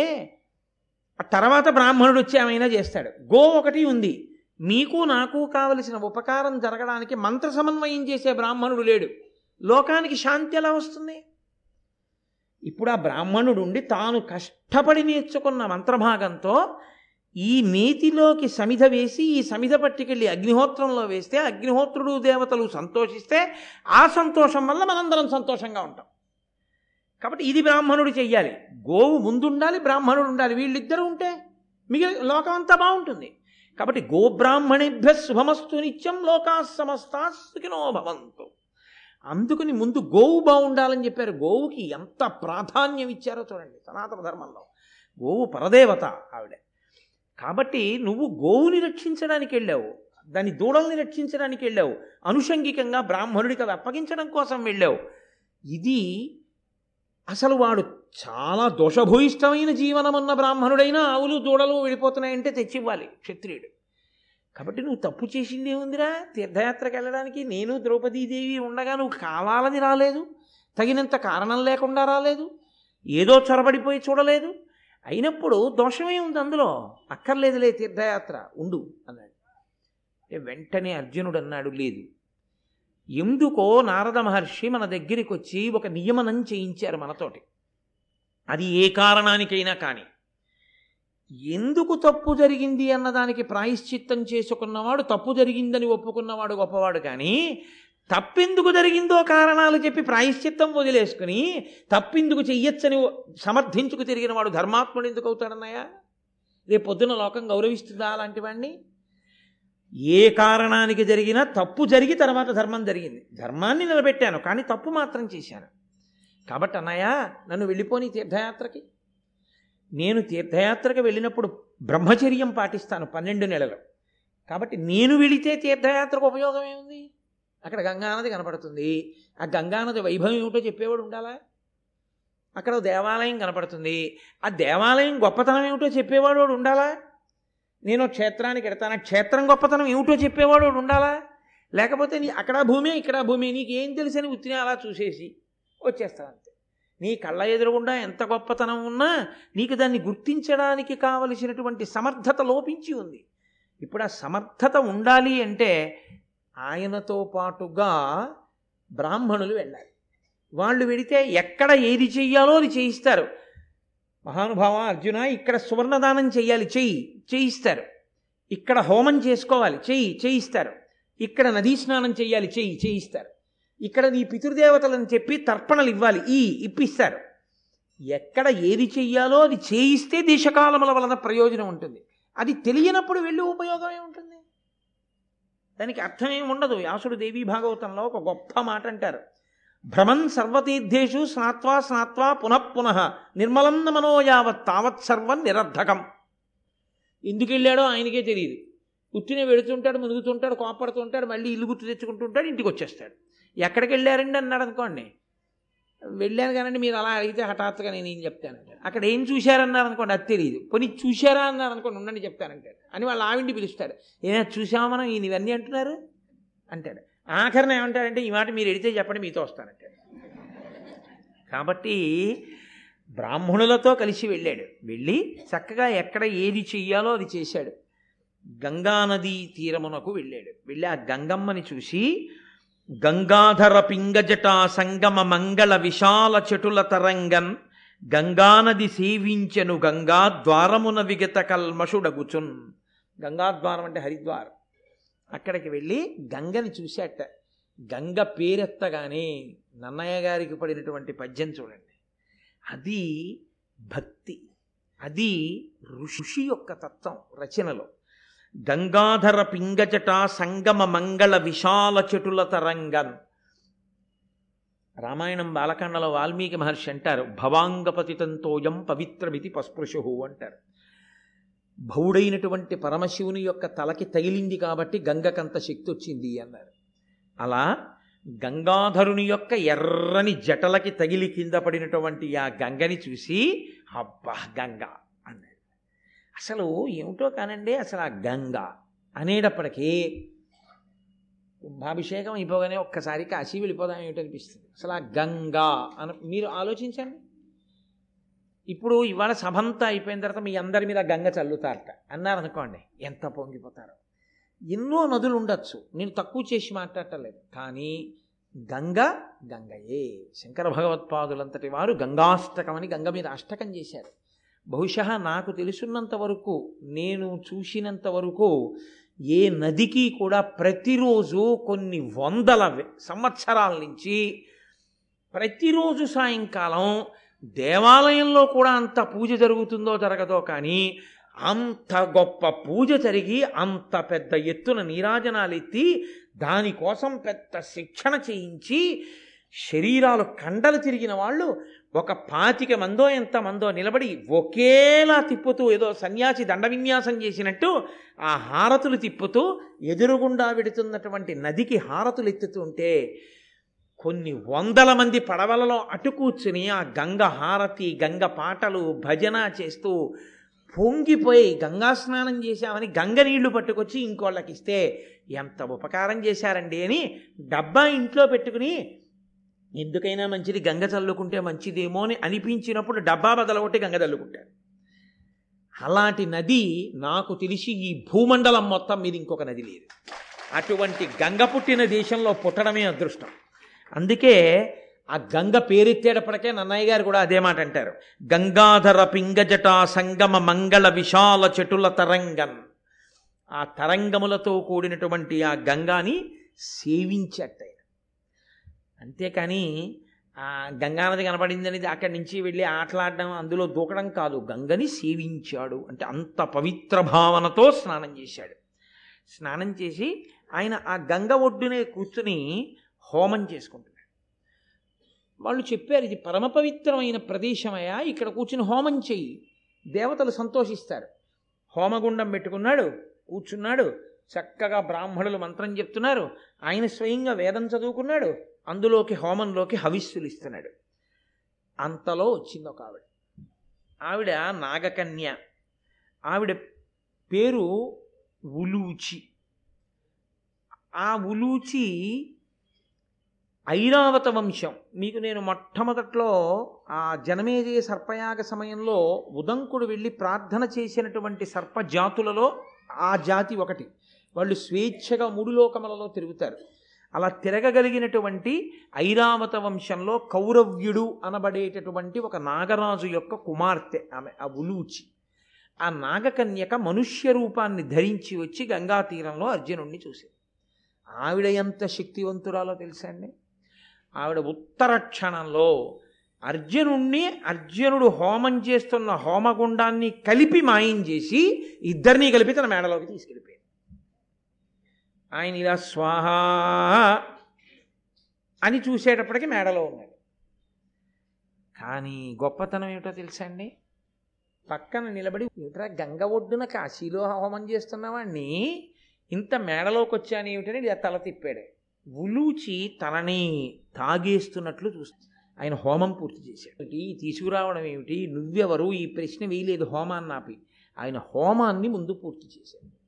ఆ తర్వాత బ్రాహ్మణుడు వచ్చి ఏమైనా చేస్తాడు. గో ఒకటి ఉంది. మీకు నాకు కావలసిన ఉపకారం జరగడానికి మంత్ర సమన్వయం చేసే బ్రాహ్మణుడు లేడు. లోకానికి శాంతి ఎలా వస్తుంది? ఇప్పుడు ఆ బ్రాహ్మణుడు ఉండి తాను కష్టపడి నేర్చుకున్న మంత్రభాగంతో ఈ నేతిలోకి సమిధ వేసి ఈ సమిధ పట్టుకెళ్ళి అగ్నిహోత్రంలో వేస్తే అగ్నిహోత్రుడు దేవతలు సంతోషిస్తే ఆ సంతోషం వల్ల మనందరం సంతోషంగా ఉంటాం. కాబట్టి ఇది బ్రాహ్మణుడు చెయ్యాలి. గోవు ముందుండాలి బ్రాహ్మణుడు ఉండాలి. వీళ్ళిద్దరూ ఉంటే మిగిలి లోకం అంతా బాగుంటుంది. కాబట్టి గోబ్రాహ్మణిభ్య శుభమస్తు నిత్యం లోకా సమస్తా సుఖినో భవంతు. అందుకని ముందు గోవు బాగుండాలని చెప్పారు. గోవుకి ఎంత ప్రాధాన్యం ఇచ్చారో చూడండి సనాతన ధర్మంలో. గోవు పరదేవత ఆవిడ. కాబట్టి నువ్వు గోవుని రక్షించడానికి వెళ్ళావు. దాని దూడల్ని రక్షించడానికి వెళ్ళావు. అనుషంగికంగా బ్రాహ్మణుడికి అది అప్పగించడం కోసం వెళ్ళావు. ఇది అసలు వాడు చాలా దోషభూయిష్టమైన జీవనమన్న బ్రాహ్మణుడైనా ఆవులు దూడలు వెళ్ళిపోతున్నాయంటే తెచ్చివ్వాలి క్షత్రియుడు. కాబట్టి నువ్వు తప్పు చేసింది ఏముందిరా? తీర్థయాత్రకు వెళ్ళడానికి నేను ద్రౌపదీదేవి ఉండగా నువ్వు కావాలని రాలేదు తగినంత కారణం లేకుండా రాలేదు ఏదో చొరబడిపోయి చూడలేదు. అయినప్పుడు దోషమే ఉంది అందులో. అక్కర్లేదులే తీర్థయాత్ర ఉండు అన్నాడు. వెంటనే అర్జునుడు అన్నాడు లేదు. ఎందుకో నారద మహర్షి మన దగ్గరికి వచ్చి ఒక నియమనం చేయించారు మనతోటి. అది ఏ కారణానికైనా కానీ. ఎందుకు తప్పు జరిగింది అన్నదానికి ప్రాయశ్చిత్తం చేసుకున్నవాడు తప్పు జరిగిందని ఒప్పుకున్నవాడు గొప్పవాడు కానీ తప్పెందుకు జరిగిందో కారణాలు చెప్పి ప్రాయశ్చిత్తం వదిలేసుకుని తప్పెందుకు చెయ్యొచ్చని సమర్థించుకు తిరిగిన వాడు ధర్మాత్ముడు ఎందుకు అవుతాడన్నాయా రేపు పొద్దున లోకం గౌరవిస్తుందా అలాంటి వాడిని ఏ కారణానికి జరిగినా తప్పు జరిగి తర్వాత ధర్మం జరిగింది. ధర్మాన్ని నిలబెట్టాను కానీ తప్పు మాత్రం చేశాను. కాబట్టి అన్నయ్య నన్ను వెళ్ళిపోని తీర్థయాత్రకి. నేను తీర్థయాత్రకి వెళ్ళినప్పుడు బ్రహ్మచర్యం పాటిస్తాను పన్నెండు నెలలు. కాబట్టి నేను వెళితే తీర్థయాత్రకు ఉపయోగం ఏముంది? అక్కడ గంగానది కనపడుతుంది. ఆ గంగానది వైభవం ఏమిటో చెప్పేవాడు ఉండాలా? అక్కడ దేవాలయం కనపడుతుంది. ఆ దేవాలయం గొప్పతనం ఏమిటో చెప్పేవాడు వాడు ఉండాలా? నేను క్షేత్రానికి ఎడతాను? క్షేత్రం గొప్పతనం ఏమిటో చెప్పేవాడు ఉండాలా? లేకపోతే నీ అక్కడ భూమి ఇక్కడ భూమి నీకు ఏం తెలుసని ఉత్తిని అలా చూసేసి వచ్చేస్తావు అంతే. నీ కళ్ళ ఎదురుగుండా ఎంత గొప్పతనం ఉన్నా నీకు దాన్ని గుర్తించడానికి కావలసినటువంటి సమర్థత లోపించి ఉంది. ఇప్పుడు ఆ సమర్థత ఉండాలి అంటే ఆయనతో పాటుగా బ్రాహ్మణులు వెళ్ళాలి. వాళ్ళు వెడితే ఎక్కడ ఏది చెయ్యాలో అది చేయిస్తారు. మహానుభావ అర్జున ఇక్కడ సువర్ణదానం చేయాలి చెయ్యి చేయిస్తారు ఇక్కడ హోమం చేసుకోవాలి చెయ్యి చేయిస్తారు ఇక్కడ నదీ స్నానం చేయాలి చెయ్యి చేయిస్తారు ఇక్కడ నీ పితృదేవతలను చెప్పి తర్పణలు ఇవ్వాలి ఈ ఇప్పిస్తారు. ఎక్కడ ఏది చెయ్యాలో అది చేయిస్తే దేశకాలముల వలన ప్రయోజనం ఉంటుంది. అది తెలియనప్పుడు వెళ్ళి ఉపయోగమే ఉంటుంది. దానికి అర్థమేమి ఉండదు. వ్యాసుడు దేవీ భాగవతంలో ఒక గొప్ప మాట అంటారు భ్రమన్ సర్వతీర్థేషు స్నాత్వా స్నాత్వా పునఃపునః నిర్మలం మనో యావత్ తావత్ సర్వం నిరర్ధకం. ఎందుకు వెళ్ళాడో ఆయనకే తెలియదు. ఉత్తినే వెళుతుంటాడు మునుగుతుంటాడు కోపడుతుంటాడు మళ్ళీ ఇల్లు గుర్తు తెచ్చుకుంటుంటాడు ఇంటికి వచ్చేస్తాడు. ఎక్కడికి వెళ్ళారండి అన్నాడు అనుకోండి. వెళ్ళాను కానండి మీరు అలా అడిగితే హఠాత్తుగా నేను ఏం చెప్తానంటాడు అక్కడ ఏం చూశారన్నారు అనుకోండి అది తెలియదు. పోనీ చూశారా అన్నారు అనుకోండి ఉండండి చెప్తానంటాడు అని వాళ్ళు ఆవిండి పిలుస్తాడు. ఏమైనా చూసామా మనం? ఈయన ఇవన్నీ అంటున్నారు? అంటాడు. ఆఖరణ ఏమంటారంటే ఈ మాట మీరు ఎడితే చెప్పండి మీతో వస్తానంటాడు. కాబట్టి బ్రాహ్మణులతో కలిసి వెళ్ళాడు. వెళ్ళి చక్కగా ఎక్కడ ఏది చెయ్యాలో అది చేశాడు. గంగానదీ తీరమునకు వెళ్ళాడు. వెళ్ళి ఆ గంగమ్మని చూసి గంగాధర పింగజటా సంగమ మంగళ విశాల చెటుల తరంగన్ గంగానది సేవించెను గంగా ద్వారమున విగత కల్మషుడగుచున్. గంగాద్వారం అంటే హరిద్వారం. అక్కడికి వెళ్ళి గంగని చూశాట గంగ పేరెత్తగానే నన్నయ్య గారికి పడినటువంటి పద్యం చూడండి. అది భక్తి అది ఋషి యొక్క తత్వం రచనలో. గంగాధర పింగజట సంగమ మంగళ విశాల చెటుల తరంగన్ రామాయణం బాలకాండలో వాల్మీకి మహర్షి అంటారు భవాంగపతితంతోయం పవిత్రమితి పస్పృశు అంటారు. భౌడైనటువంటి పరమశివుని యొక్క తలకి తగిలింది కాబట్టి గంగకంత శక్తి వచ్చింది అన్నారు. అలా గంగాధరుని యొక్క ఎర్రని జటలకి తగిలి కింద పడినటువంటి ఆ గంగని చూసి అబ్బా గంగ అన్నాడు. అసలు ఏమిటో కానండి అసలు ఆ గంగ అనేటప్పటికీ కుంభాభిషేకం అయిపోగానే ఒక్కసారి కాశీ వెళ్ళిపోదాం ఏమిటనిపిస్తుంది. అసలు ఆ గంగా అన మీరు ఆలోచించండి. ఇప్పుడు ఇవాళ సభంతా అయిపోయిన తర్వాత మీ అందరి మీద గంగ చల్లుతారట. అన్నారనుకోండి ఎంత పొంగిపోతారో. ఎన్నో నదులు ఉండొచ్చు నేను తక్కువ చేసి మాట్లాడటలేదు కానీ గంగ గంగయే. శంకర భగవత్పాదులంతటి వారు గంగాష్టకమని గంగ మీద అష్టకం చేశారు. బహుశా నాకు తెలుసున్నంత వరకు నేను చూసినంత వరకు ఏ నదికి కూడా ప్రతిరోజు కొన్ని వందల సంవత్సరాల నుంచి ప్రతిరోజు సాయంకాలం దేవాలయంలో కూడా అంత పూజ జరుగుతుందో జరగదో కానీ అంత గొప్ప పూజ జరిగి అంత పెద్ద ఎత్తున నీరాజనాలు ఎత్తి దానికోసం పెద్ద శిక్షణ చేయించి శరీరాలు కండలు తిరిగిన వాళ్ళు ఒక పాతిక మందో ఎంత మందో నిలబడి ఒకేలా తిప్పుతూ ఏదో సన్యాసి దండ విన్యాసం చేసినట్టు ఆ హారతులు తిప్పుతూ ఎదురుగుండా వెడుతున్నటువంటి నదికి హారతులు ఎత్తుతుంటే కొన్ని వందల మంది పడవలలో అటు కూర్చుని ఆ గంగ హారతి గంగ పాటలు భజన చేస్తూ పొంగిపోయి గంగా స్నానం చేశామని గంగ నీళ్ళు పట్టుకొచ్చి ఇంకోళ్ళకి ఇస్తే ఎంత ఉపకారం చేశారండి అని డబ్బా ఇంట్లో పెట్టుకుని ఎందుకైనా మంచిది గంగ చల్లుకుంటే మంచిదేమో అని అనిపించినప్పుడు డబ్బా బదలగొట్టి గంగ చల్లుకుంటారు. అలాంటి నది నాకు తెలిసి ఈ భూమండలం మొత్తం మీద ఇంకొక నది లేదు. అటువంటి గంగ పుట్టిన దేశంలో పుట్టడమే అదృష్టం. అందుకే ఆ గంగ పేరెత్తేటప్పటికే నన్నయ్య గారు కూడా అదే మాట అంటారు. గంగాధర పింగజట సంగమ మంగళ విశాల చెటుల తరంగన్ ఆ తరంగములతో కూడినటువంటి ఆ గంగాని సేవించట అంతేకాని ఆ గంగానది కనబడిందని అక్కడి నుంచి వెళ్ళి ఆటలాడడం అందులో దూకడం కాదు. గంగని సేవించాడు. అంటే అంత పవిత్ర భావనతో స్నానం చేశాడు. స్నానం చేసి ఆయన ఆ గంగ ఒడ్డునే కూర్చుని హోమం చేసుకుంటున్నాడు. వాళ్ళు చెప్పారు ఇది పరమ పవిత్రమైన ప్రదేశమయ్యా ఇక్కడ కూర్చుని హోమం చెయ్యి. దేవతలు సంతోషిస్తారు. హోమగుండం పెట్టుకున్నాడు కూర్చున్నాడు చక్కగా బ్రాహ్మణులు మంత్రం చెప్తున్నారు ఆయన స్వయంగా వేదం చదువుకున్నాడు అందులోకి హోమంలోకి హవిస్సులు ఇస్తున్నాడు. అంతలో వచ్చింది ఒక ఆవిడ. ఆవిడ నాగకన్య. ఆవిడ పేరు ఉలూచి. ఆ ఉలూచి ఐరావత వంశం. మీకు నేను మొట్టమొదట్లో ఆ జనమేజయ సర్పయాగ సమయంలో ఉదంకుడు వెళ్ళి ప్రార్థన చేసినటువంటి సర్ప జాతులలో ఆ జాతి ఒకటి. వాళ్ళు స్వేచ్ఛగా మూడు లోకములలో తిరుగుతారు. అలా తిరగగలిగినటువంటి ఐరావత వంశంలో కౌరవ్యుడు అనబడేటటువంటి ఒక నాగరాజు యొక్క కుమార్తె ఆమె ఆ ఉలూచి. ఆ నాగకన్యక మనుష్య రూపాన్ని ధరించి వచ్చి గంగా తీరంలో అర్జునుడిని చూసింది. ఆవిడ ఎంత శక్తివంతురాలో తెలుసా అండి? ఆవిడ ఉత్తర క్షణంలో అర్జునుణ్ణి అర్జునుడు హోమం చేస్తున్న హోమగుండాన్ని కలిపి మాయం చేసి ఇద్దరినీ కలిపి తన మేడలోకి తీసుకెళ్ళిపోయింది ఆయన ఇలా స్వాహా అని చూసేటప్పటికి మేడలో ఉన్నాడు. కానీ గొప్పతనం ఏమిటో తెలుసా అండి? పక్కన నిలబడి ఏమిట్రా గంగ ఒడ్డున కాశీలో హోమం చేస్తున్నవాడిని ఇంత మేడలోకి వచ్చాను ఏమిటని ఇలా తల తిప్పాడు. ఉలూచి తనని తాగేస్తున్నట్లు చూస్తుంది ఆయన హోమం పూర్తి చేశాడు. ఈ తీసుకురావడం ఏమిటి? నువ్వెవరు? ఈ ప్రశ్న వేయలేదు హోమాన్ని ఆపి. ఆయన హోమాన్ని ముందు పూర్తి చేశాడు.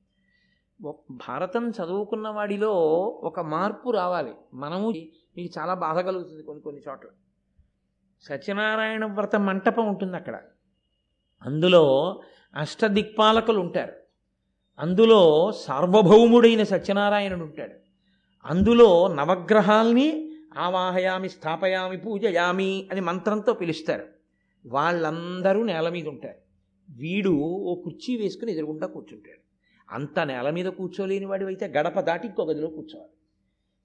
భారతం చదువుకున్న వాడిలో ఒక మార్పు రావాలి. మనము మీకు చాలా బాధ కలుగుతుంది కొన్ని కొన్ని చోట్ల. సత్యనారాయణ వ్రత మంటపం ఉంటుంది అక్కడ. అందులో అష్టదిక్పాలకులు ఉంటారు. అందులో సార్వభౌముడైన సత్యనారాయణుడు ఉంటాడు. అందులో నవగ్రహాల్ని ఆవాహయామి స్థాపయామి పూజయామి అని మంత్రంతో పిలుస్తారు. వాళ్ళందరూ నేల మీద ఉంటారు. వీడు ఓ కుర్చీ వేసుకుని ఎదురుగుండా కూర్చుంటాడు. అంత నేల మీద కూర్చోలేని వాడు అయితే గడప దాటి ఇంకో గదిలో కూర్చోవాలి.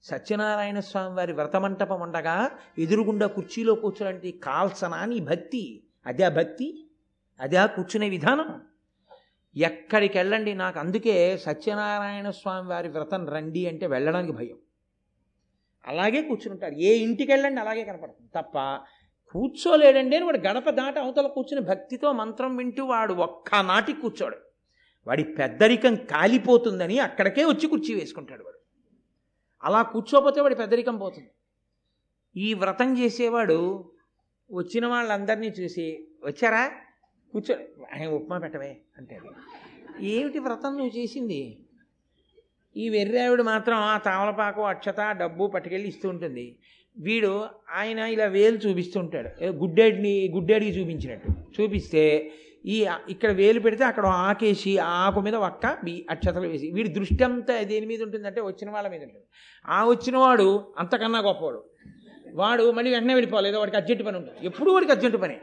సత్యనారాయణ స్వామి వారి వ్రతమంటపం ఉండగా ఎదురుగుండా కుర్చీలో కూర్చోాలంటే కాల్సనా నీ భక్తి. అదే భక్తి అదే కూర్చునే విధానం. ఎక్కడికి వెళ్ళండి నాకు అందుకే సత్యనారాయణ స్వామి వారి వ్రతం రండి అంటే వెళ్ళడానికి భయం. అలాగే కూర్చుంటారు ఏ ఇంటికి వెళ్ళండి అలాగే కనపడుతుంది. తప్ప కూర్చోలేడండి అని వాడు గడప దాట అవతల కూర్చుని భక్తితో మంత్రం వింటూ వాడు ఒక్క నాటికి కూర్చోడు. వాడి పెద్దరికం కాలిపోతుందని అక్కడికే వచ్చి కుర్చీ వేసుకుంటాడు వాడు. అలా కూర్చోపోతే వాడి పెద్దరికం పోతుంది. ఈ వ్రతం చేసేవాడు వచ్చిన వాళ్ళందరినీ చూసి వచ్చారా? కూర్చో ఆయన ఉప్మా పెట్టవే అంటాడు. ఏమిటి వ్రతం నువ్వు చేసింది? ఈ వెర్రావిడ మాత్రం ఆ తామలపాకు అక్షత డబ్బు పట్టుకెళ్ళి ఇస్తూ ఉంటుంది. వీడు ఆయన ఇలా వేలు చూపిస్తుంటాడు. గుడ్డేడిని గుడ్డేడికి చూపించినట్టు. చూపిస్తే ఈ ఇక్కడ వేలు పెడితే అక్కడ ఆకేసి ఆకు మీద ఒక్క బి అక్షతలు వేసి. వీడి దృష్టి అంతా దేని మీద ఉంటుందంటే వచ్చిన వాళ్ళ మీద ఉంటుంది. ఆ వచ్చినవాడు అంతకన్నా గొప్పవాడు. వాడు మళ్ళీ వెంటనే వెళ్ళిపోవాలి. ఏదో వాడికి అర్జెంటు పని ఉంటుంది. ఎప్పుడు వాడికి అర్జెంటు పని.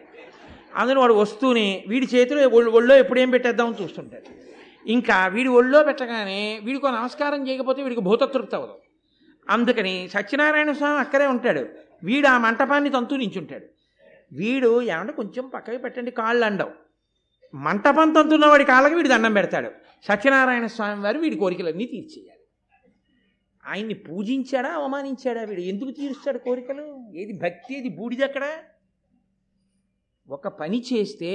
అందులో వాడు వస్తూనే వీడి చేతిలో ఒళ్ళో ఎప్పుడేం పెట్టేద్దామని చూస్తుంటాడు. ఇంకా వీడి ఒళ్ళో పెట్టగానే వీడికి నమస్కారం చేయకపోతే వీడికి భూతతృప్తి అవ్వదు. అందుకని సత్యనారాయణ స్వామి అక్కడే ఉంటాడు. వీడు ఆ మంటపాన్ని తంతు నించుంటాడు. వీడు ఏమంటే కొంచెం పక్కకి పెట్టండి కాళ్ళు అండవు. మంటపం తంతున్న వాడి కాళ్ళకి వీడు దండం పెడతాడు. సత్యనారాయణ స్వామి వారు వీడి కోరికలన్నీ తీర్చేయాలి. ఆయన్ని పూజించాడా అవమానించాడా వీడు? ఎందుకు తీరుస్తాడు కోరికలు? ఏది భక్తి ఏది బూడిదక్కడా ఒక పని చేస్తే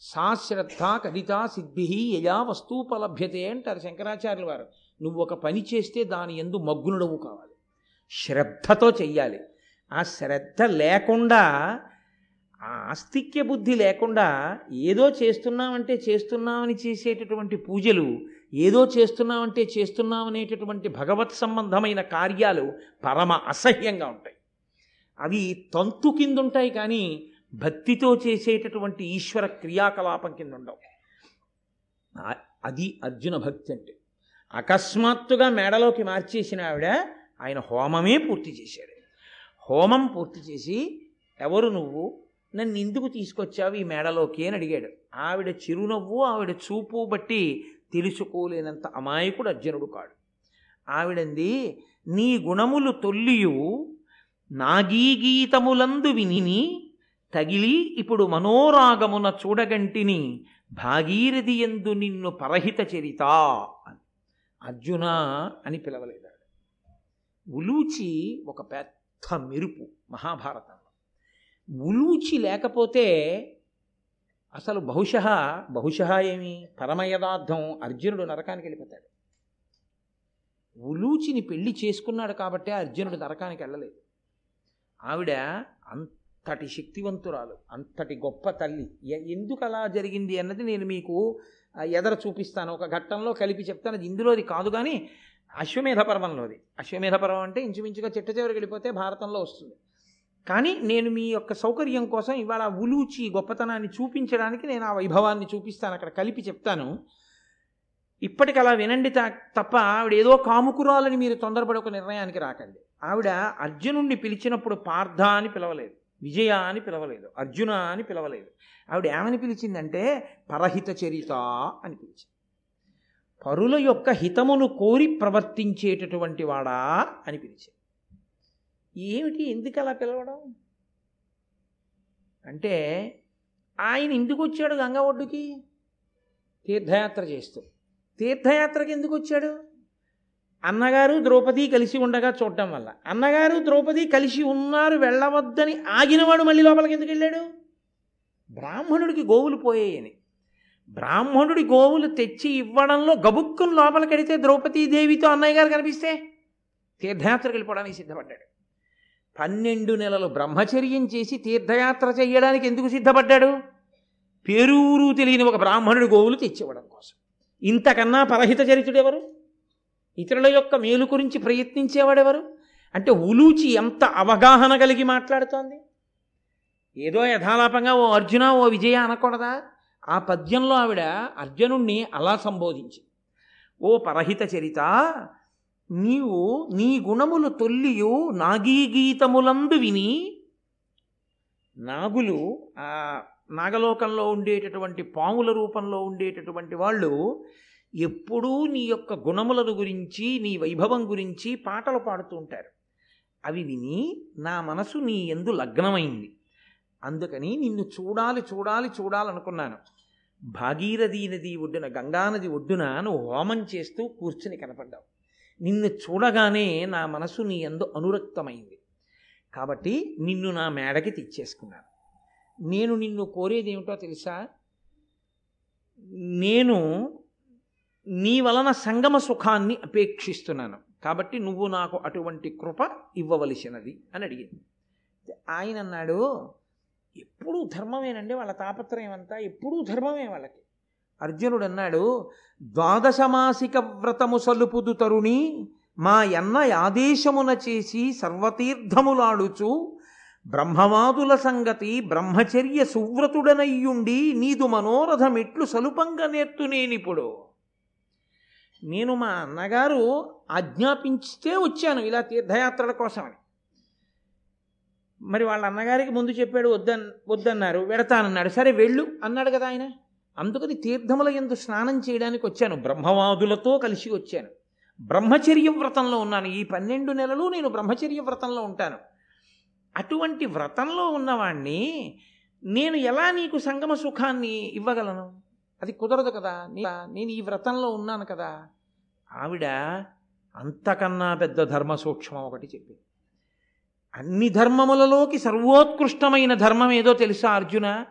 సాశ్రద్ధ కవిత సిద్ధి యయా వస్తూపలభ్యతే అంటారు శంకరాచార్యుల వారు. నువ్వు ఒక పని చేస్తే దాని ఎందు మగ్గునుడవు కావాలి. శ్రద్ధతో చెయ్యాలి. ఆ శ్రద్ధ లేకుండా ఆ ఆస్తిక్య బుద్ధి లేకుండా ఏదో చేస్తున్నామంటే చేస్తున్నామని చేసేటటువంటి పూజలు ఏదో చేస్తున్నామంటే చేస్తున్నామనేటటువంటి భగవత్ సంబంధమైన కార్యాలు పరమ అసహ్యంగా ఉంటాయి. అవి తంతు కింద ఉంటాయి కానీ భక్తితో చేసేటటువంటి ఈశ్వర క్రియాకలాపం కింద ఉండవు అది అర్జున భక్తి అంటే. అకస్మాత్తుగా మేడలోకి మార్చేసిన ఆవిడ ఆయన హోమమే పూర్తి చేశాడు. హోమం పూర్తి చేసి ఎవరు నువ్వు? నన్ను ఎందుకు తీసుకొచ్చావు ఈ మేడలోకి? అని అడిగాడు. ఆవిడ చిరునవ్వు ఆవిడ చూపు బట్టి తెలుసుకోలేనంత అమాయకుడు అర్జునుడు కాడు. ఆవిడంది నీ గుణములు తొల్లియు నాగీగీతములందు విని తగిలి ఇప్పుడు మనోరాగమున చూడగంటిని భాగీరథి ఎందు నిన్ను పరహిత చరిత అని. అర్జున అని పిలవలేదాడు ఉలూచి ఒక పెద్ద మెరుపు మహాభారతంలో. ఉలూచి లేకపోతే అసలు బహుశ బహుశ ఏమి? పరమయదార్థం అర్జునుడు నరకానికి వెళ్ళిపోతాడు. ఉలూచిని పెళ్ళి చేసుకున్నాడు కాబట్టే అర్జునుడు నరకానికి వెళ్ళలేదు. ఆవిడ అంత అంతటి శక్తివంతురాలు అంతటి గొప్ప తల్లి. ఎ- ఎందుకు అలా జరిగింది అన్నది నేను మీకు ఎదర చూపిస్తాను. ఒక ఘట్టంలో కలిపి చెప్తాను. అది ఇందులోది కాదు కానీ అశ్వమేధ పర్వంలోది. అశ్వమేధ పర్వం అంటే ఇంచుమించుగా చిట్ట చివరికి వెళ్ళిపోతే భారతంలో వస్తుంది. కానీ నేను మీ యొక్క సౌకర్యం కోసం ఇవాళ ఉలూచి గొప్పతనాన్ని చూపించడానికి నేను ఆ వైభవాన్ని చూపిస్తాను. అక్కడ కలిపి చెప్తాను. ఇప్పటికి అలా వినండి తా- తప్ప ఆవిడ ఏదో కాముకురాలని మీరు తొందరపడి ఒక నిర్ణయానికి రాకండి. ఆవిడ అర్జునుణ్ణి పిలిచినప్పుడు పార్థ అని పిలవలేదు. విజయ అని పిలవలేదు అర్జున అని పిలవలేదు. ఆవిడ ఏమని పిలిచిందంటే పరహిత చరిత అని పిలిచింది. పరుల యొక్క హితమును కోరి ప్రవర్తించేటటువంటి వాడా అని పిలిచింది. ఏమిటి ఎందుకు అలా పిలవడం? అంటే ఆయన ఎందుకు వచ్చాడు గంగ ఒడ్డుకి తీర్థయాత్ర చేస్తూ. తీర్థయాత్రకి ఎందుకు వచ్చాడు? అన్నగారు ద్రౌపది కలిసి ఉండగా చూడటం వల్ల. అన్నగారు ద్రౌపది కలిసి ఉన్నారు వెళ్ళవద్దని ఆగినవాడు మళ్ళీ లోపలికి ఎందుకు వెళ్ళాడు? బ్రాహ్మణుడికి గోవులు పోయాయని. బ్రాహ్మణుడి గోవులు తెచ్చి ఇవ్వడంలో గబుక్కును లోపలికి వెడితే ద్రౌపదీదేవితో అన్నయ్య గారు కనిపిస్తే తీర్థయాత్రకు వెళ్ళిపోవడానికి సిద్ధపడ్డాడు. పన్నెండు నెలలు బ్రహ్మచర్యం చేసి తీర్థయాత్ర చేయడానికి ఎందుకు సిద్ధపడ్డాడు? పేరూరు తెలియని ఒక బ్రాహ్మణుడి గోవులు తెచ్చివ్వడం కోసం. ఇంతకన్నా పరహిత చరిత్రుడు ఎవరు? ఇతరుల యొక్క మేలు గురించి ప్రయత్నించేవాడెవరు? అంటే ఉలూచి ఎంత అవగాహన కలిగి మాట్లాడుతోంది? ఏదో యథాలాపంగా ఓ అర్జున ఓ విజయ అనకూడదా? ఆ పద్యంలో ఆవిడ అర్జునుణ్ణి అలా సంబోధించి ఓ పరహిత చరిత నీవు నీ గుణములు తొల్లియు నాగీ గీతములందు విని నాగులు ఆ నాగలోకంలో ఉండేటటువంటి పాముల రూపంలో ఉండేటటువంటి వాళ్ళు ఎప్పుడూ నీ యొక్క గుణములను గురించి నీ వైభవం గురించి పాటలు పాడుతూ ఉంటారు. అవి విని నా మనసు నీ ఎందు లగ్నమైంది. అందుకని నిన్ను చూడాలి చూడాలి చూడాలనుకున్నాను. భాగీరథీ నది ఒడ్డున గంగానది ఒడ్డున నువ్వు హోమం చేస్తూ కూర్చుని కనపడ్డావు. నిన్ను చూడగానే నా మనసు నీ ఎందు అనురక్తమైంది. కాబట్టి నిన్ను నా మేడకి తెచ్చేసుకున్నాను. నేను నిన్ను కోరేది ఏమిటో తెలుసా? నేను నీ వలన సంగమ సుఖాన్ని అపేక్షిస్తున్నాను. కాబట్టి నువ్వు నాకు అటువంటి కృప ఇవ్వవలసినది అని అడిగింది. ఆయన అన్నాడు ఎప్పుడూ ధర్మమేనండి వాళ్ళ తాపత్రయం అంతా ఎప్పుడూ ధర్మమే వాళ్ళకి. అర్జునుడు అన్నాడు ద్వాదశమాసిక వ్రతము సలుపుదు తరుణి మా ఎన్న ఆదేశమున చేసి సర్వతీర్థములాడుచు బ్రహ్మవాదుల సంగతి బ్రహ్మచర్య సువ్రతుడనయ్యుండి నీదు మనోరథమిట్లు సలుపంగా నేర్తునేనిప్పుడు? నేను మా అన్నగారు ఆజ్ఞాపించితే వచ్చాను ఇలా తీర్థయాత్రల కోసమని. మరి వాళ్ళ అన్నగారికి ముందు చెప్పాడు వద్దన్ వద్దన్నారు వెడతానన్నాడు. సరే వెళ్ళు అన్నాడు కదా ఆయన. అందుకని తీర్థముల ఎందు స్నానం చేయడానికి వచ్చాను. బ్రహ్మవాదులతో కలిసి వచ్చాను. బ్రహ్మచర్య వ్రతంలో ఉన్నాను. ఈ పన్నెండు నెలలు నేను బ్రహ్మచర్య వ్రతంలో ఉంటాను. అటువంటి వ్రతంలో ఉన్నవాణ్ణి నేను ఎలా నీకు సంగమ సుఖాన్ని ఇవ్వగలను? అది కుదరదు కదా. నేను ఈ వ్రతంలో ఉన్నాను కదా. ఆవిడ అంతకన్నా పెద్ద ధర్మ సూక్ష్మం ఒకటి చెప్పింది. అన్ని ధర్మములలోకి సర్వోత్కృష్టమైన ధర్మం ఏదో తెలుసా అర్జున?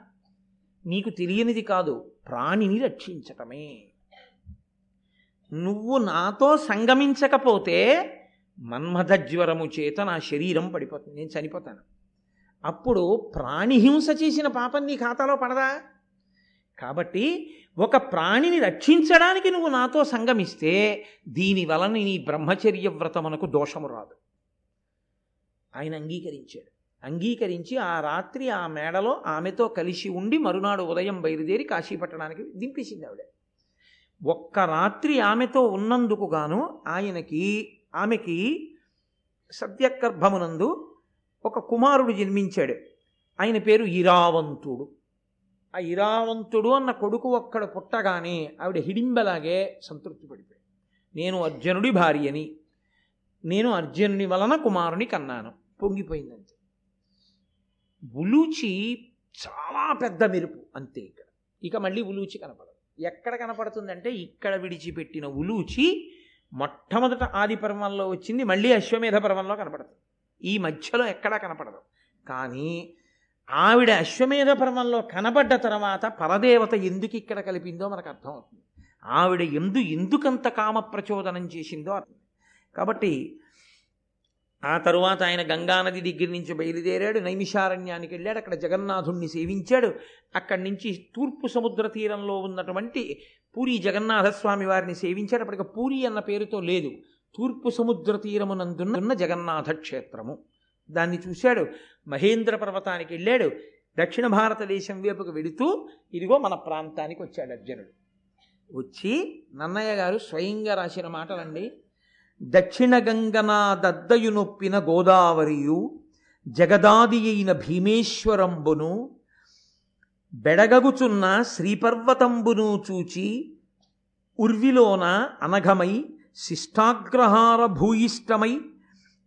నీకు తెలియనిది కాదు. ప్రాణిని రక్షించటమే. నువ్వు నాతో సంగమించకపోతే మన్మథజ్వరము చేత నా శరీరం పడిపోతుంది. నేను చనిపోతాను. అప్పుడు ప్రాణిహింస చేసిన పాపం నీ ఖాతాలో పడదా? కాబట్టి ఒక ప్రాణిని రక్షించడానికి నువ్వు నాతో సంగమిస్తే దీని వలన నీ బ్రహ్మచర్య వ్రతమునకు దోషము రాదు. ఆయన అంగీకరించాడు. అంగీకరించి ఆ రాత్రి ఆ మేడలో ఆమెతో కలిసి ఉండి మరునాడు ఉదయం బయలుదేరి కాశీపట్టణానికి దింపేసింది ఆవిడ. ఒక్క రాత్రి ఆమెతో ఉన్నందుకు గాను ఆయనకి ఆమెకి సత్యగర్భమునందు ఒక కుమారుడు జన్మించాడు. ఆయన పేరు ఇరావంతుడు ఆ ఇరావంతుడు అన్న కొడుకు ఒక్కడ పుట్టగానే ఆవిడ హిడింబలాగే సంతృప్తి పడిపోయి నేను అర్జునుడి భార్యని నేను అర్జునుని వలన కుమారుని కన్నాను. పొంగిపోయిందంతే. ఉలూచి చాలా పెద్ద మెరుపు అంతే ఇక్కడ ఇక మళ్ళీ ఉలూచి కనపడదు. ఎక్కడ కనపడుతుందంటే ఇక్కడ విడిచిపెట్టిన ఉలూచి మొట్టమొదట ఆది పర్వంలో వచ్చింది మళ్ళీ అశ్వమేధ పర్వంలో కనపడుతుంది ఈ మధ్యలో ఎక్కడా కనపడదు. కానీ ఆవిడ అశ్వమేధ పర్వంలో కనబడ్డ తర్వాత పరదేవత ఎందుకు ఇక్కడ కలిపిందో మనకు అర్థమవుతుంది. ఆవిడ ఎందు ఎందుకంత కామ ప్రచోదనం చేసిందో అర్థం. కాబట్టి ఆ తరువాత ఆయన గంగానది దగ్గర నుంచి బయలుదేరాడు నైమిషారణ్యానికి వెళ్ళాడు అక్కడ జగన్నాథుణ్ణి సేవించాడు. అక్కడి నుంచి తూర్పు సముద్ర తీరంలో ఉన్నటువంటి పూరి జగన్నాథస్వామి వారిని సేవించాడు. అప్పటికి పూరి అన్న పేరుతో లేదు. తూర్పు సముద్ర తీరమునందున్న జగన్నాథ క్షేత్రము. దాన్ని చూశాడు. మహేంద్ర పర్వతానికి వెళ్ళాడు. దక్షిణ భారతదేశం వైపుకు వెళుతూ ఇదిగో మన ప్రాంతానికి వచ్చాడు అర్జునుడు. వచ్చి నన్నయ్య గారు స్వయంగా రాసిన మాటలండి. దక్షిణ గంగనా దద్దయు నొప్పిన గోదావరియు జగదాది అయిన భీమేశ్వరంబును బెడగగుచున్న శ్రీపర్వతంబును చూచి ఉర్విలోన అనఘమై శిష్టాగ్రహార భూయిష్టమై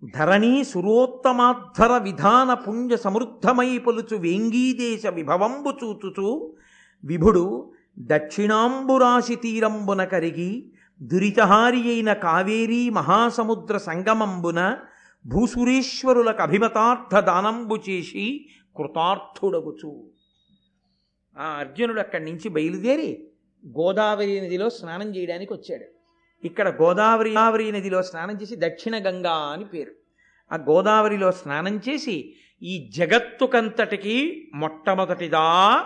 ధరణీ సురోత్తమాధర విధాన పుణ్య సమృద్ధమై పొలుచు వేంగీదేశ విభవంబు చూచుచు విభుడు దక్షిణాంబురాశి తీరంబున కరిగి దురితహారి అయిన కావేరీ మహాసముద్ర సంగమంబున భూసురేశ్వరులకు అభిమతార్థ దానంబు చేసి కృతార్థుడగుచు. ఆ అర్జునుడు అక్కడి నుంచి బయలుదేరి గోదావరి నదిలో స్నానం చేయడానికి వచ్చాడు. ఇక్కడ గోదావరి గోదావరి నదిలో స్నానం చేసి దక్షిణ గంగా అని పేరు. ఆ గోదావరిలో స్నానం చేసి ఈ జగత్తుకంతటికి మొట్టమొదటిదా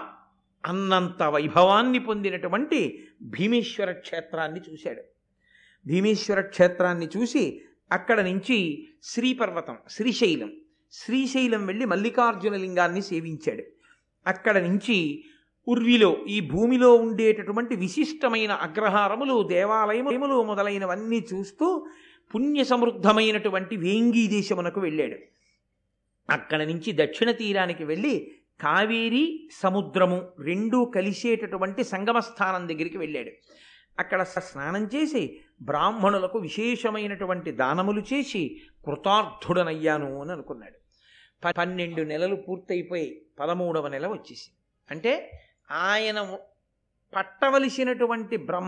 అన్నంత వైభవాన్ని పొందినటువంటి భీమేశ్వర క్షేత్రాన్ని చూశాడు. భీమేశ్వర క్షేత్రాన్ని చూసి అక్కడ నుంచి శ్రీపర్వతం శ్రీశైలం శ్రీశైలం వెళ్ళి మల్లికార్జున లింగాన్ని సేవించాడు. అక్కడ నుంచి ఉర్విలో ఈ భూమిలో ఉండేటటువంటి విశిష్టమైన అగ్రహారములు దేవాలయములు మొదలైనవన్నీ చూస్తూ పుణ్య సమృద్ధమైనటువంటి వేంగీ దేశమునకు వెళ్ళాడు. అక్కడ నుంచి దక్షిణ తీరానికి వెళ్ళి కావేరి సముద్రము రెండూ కలిసేటటువంటి సంగమ స్థానం దగ్గరికి వెళ్ళాడు. అక్కడ స్నానం చేసి బ్రాహ్మణులకు విశేషమైనటువంటి దానములు చేసి కృతార్థుడనయ్యాను అని అనుకున్నాడు. పన్నెండు నెలలు పూర్తయిపోయి పదమూడవ నెల వచ్చేసి అంటే ఆయన పట్టవలసినటువంటి బ్రహ్మ